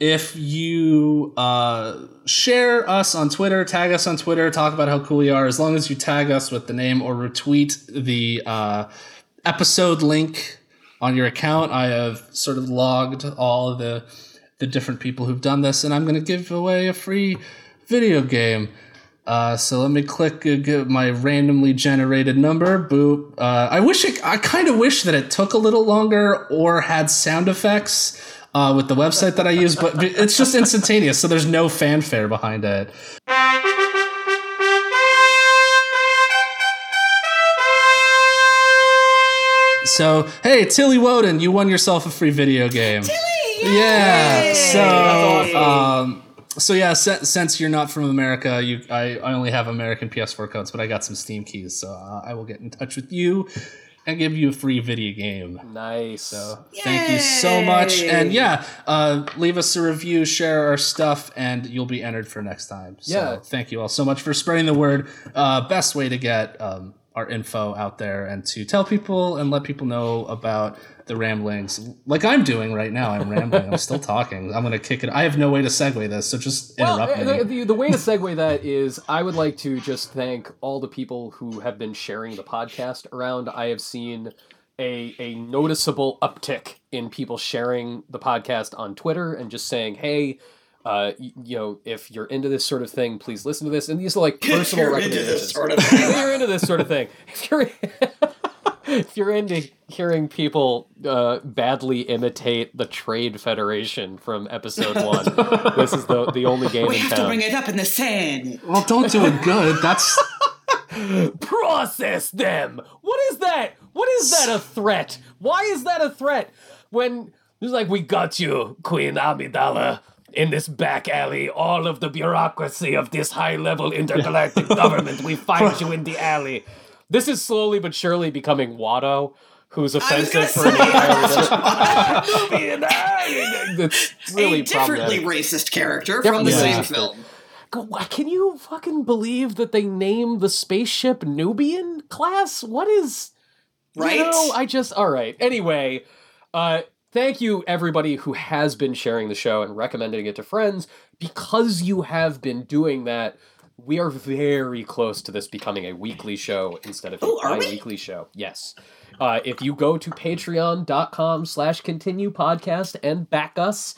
if you uh, share us on Twitter, tag us on Twitter, talk about how cool we are, as long as you tag us with the name or retweet the uh, episode link on your account, I have sort of logged all the the different people who've done this, and I'm going to give away a free video game. Uh, so let me click uh, my randomly generated number. Boop. Uh, I wish it. I kind of wish that it took a little longer or had sound effects uh, with the website that I use, but it's just instantaneous, so there's no fanfare behind it. So hey, Tilly Woden, you won yourself a free video game. Yeah. Yay! So, awesome. um, so yeah, se- since you're not from America, you I, I only have American PS4 codes, but I got some Steam keys, so uh, I will get in touch with you and give you a free video game. Nice. So thank you so much, and yeah, uh, leave us a review, share our stuff, and you'll be entered for next time. So Yeah. thank you all so much for spreading the word. Uh, best way to get um, our info out there and to tell people and let people know about the ramblings, like I'm doing right now. I'm rambling. I'm still talking. I'm gonna kick it. I have no way to segue this, so just interrupt uh, me. the, the, the way to segue that is I would like to just thank all the people who have been sharing the podcast around. I have seen a a noticeable uptick in people sharing the podcast on Twitter and just saying, "Hey, uh, you, you know, if you're into this sort of thing, please listen to this." And these are like personal You're into recommendations. this sort of if you're into this sort of thing, if you're if you're into hearing people uh, badly imitate the Trade Federation from episode one, this is the the only game We in have to bring it up in the sand. Well, don't do it good. That's process them. What is that? What is that a threat? Why is that a threat? When it's like we got you, Queen Amidala, in this back alley, all of the bureaucracy of this high-level intergalactic government, we find you in the alley. This is slowly but surely becoming Watto, who's offensive gonna for an entire Nubian alley. It's really a differently racist character Differently from the same racist. film. Go- wha- Can you fucking believe that they named the spaceship Nubian class? What is Right? You know, I just all right. Anyway, uh thank you everybody who has been sharing the show and recommending it to friends because you have been doing that. We are very close to this becoming a weekly show instead of a Oh, are we? bi-weekly show. Yes. Uh, if you go to patreon.com slash continue podcast and back us,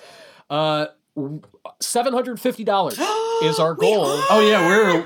uh, $750 is our goal. oh yeah, we're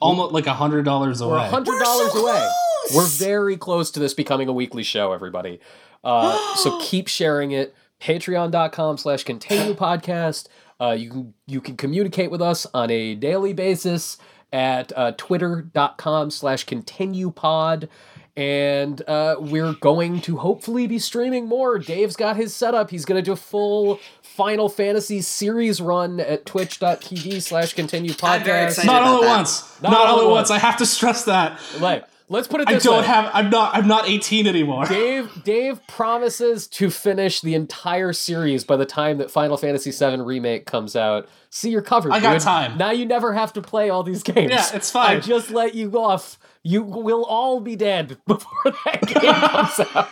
almost like a hundred dollars We're away. hundred We're dollars so away. close! We're very close to this becoming a weekly show, everybody. Uh, so keep sharing it. Patreon.com slash continue podcast. Uh, you can you can communicate with us on a daily basis at uh, twitter.com slash continue pod. And uh, we're going to hopefully be streaming more. Dave's got his setup. He's going to do a full Final Fantasy series run at twitch.tv slash continue podcast. I'm very excited. Not all at once. Not, all at once. I have to stress that. Like, let's put it This way. I don't way. have. I'm not. I'm not 18 anymore. Dave Dave promises to finish the entire series by the time that Final Fantasy VII remake comes out. See, you're covered. I got dude. time. Now you never have to play all these games. Yeah, it's fine. I just let you off. You will all be dead before that game comes out.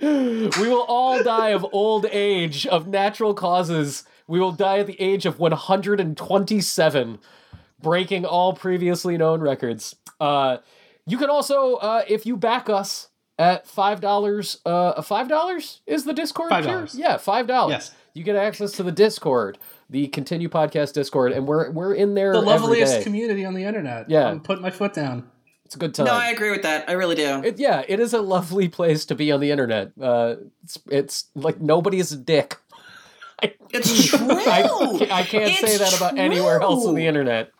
we will all die of old age of natural causes. We will die at the age of 127, breaking all previously known records. Uh, you can also, uh, if you back us at five dollars, uh, five dollars is the Discord Five tier? dollars. Yeah, five dollars. Yes. you get access to the Discord, the Continue Podcast Discord, and we're we're in there the loveliest day. community on the internet. Yeah. I'm putting my foot down. it's a good time. No, I agree with that. I really do. It, yeah, it is a lovely place to be on the internet. Uh, it's, it's like nobody's a dick. It's true. I, I can't say that about anywhere else on the internet.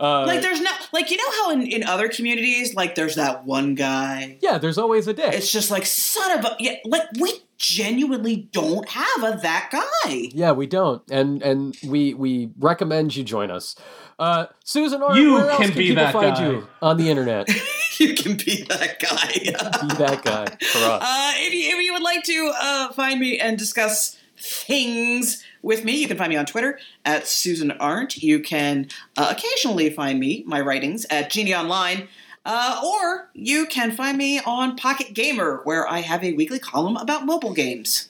Uh, like there's no like you know how in, in other communities like there's that one guy. yeah, there's always a dick. It's just like son of a yeah. Like we genuinely don't have a that guy. yeah, we don't, and and we we recommend you join us. Uh, Susan, or You where else can can, be people that find guy. you on the internet? you can be that guy. be that guy for us. Uh, if, you, if you would like to uh, find me and discuss things with me, you can find me on Twitter at Susan Arendt. You can uh, occasionally find me, my writings, at Genie Online. Uh, or you can find me on Pocket Gamer, where I have a weekly column about mobile games.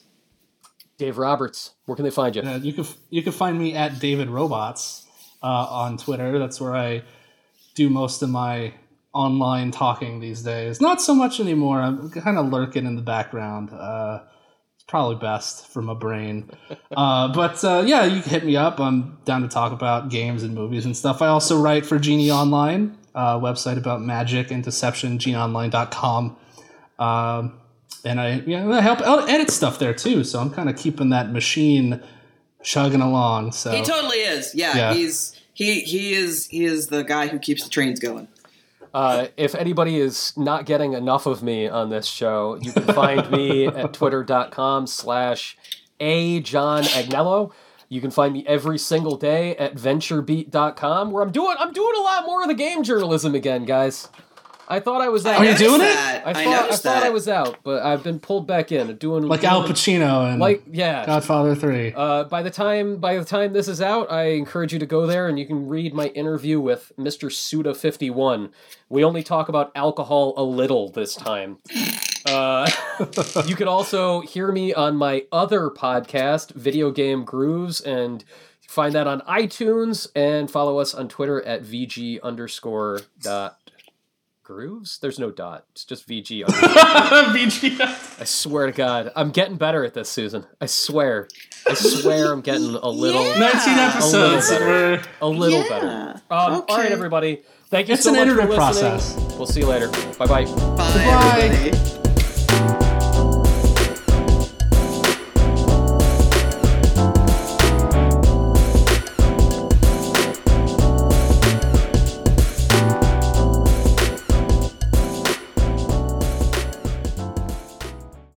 Dave Roberts, where can they find you? Uh, you can you can find me at David Robots uh, on Twitter. That's where I do most of my online talking these days. Not so much anymore. I'm kind of lurking in the background. Probably best for my brain. Uh, but uh, yeah, you can hit me up. I'm down to talk about games and movies and stuff. I also write for Genie Online, uh, website about magic and deception, genieonline.com. Um, and I, yeah, I help edit stuff there too. So I'm kind of keeping that machine chugging along. So He totally is. Yeah, Yeah. he's he he is he is the guy who keeps the trains going. Uh, if anybody is not getting enough of me on this show, you can find me at twitter.com slash a John Agnello. You can find me every single day at venturebeat.com where I'm doing I'm doing a lot more of the game journalism again, guys. I thought I was out. Are you doing it? that. I I, thought, I, noticed thought that. I was out, but I've been pulled back in. Doing like doing, Al Pacino and like yeah. Godfather Three. Uh, by the time by the time this is out, I encourage you to go there and you can read my interview with Mr. Suda fifty one. We only talk about alcohol a little this time. Uh, you can also hear me on my other podcast, Video Game Grooves, and find that on iTunes and follow us on Twitter at vg underscore dot grooves. There's no dot. It's just VG. VG. I swear to God, I'm getting better at this, Susan. I swear. I swear, I'm getting a little, Yeah. 19 episodes. better. We're- a little Yeah. better. Um, All right, everybody. Thank you It's so an much for iterative listening. process. We'll see you later. Bye bye. Bye, Goodbye. everybody.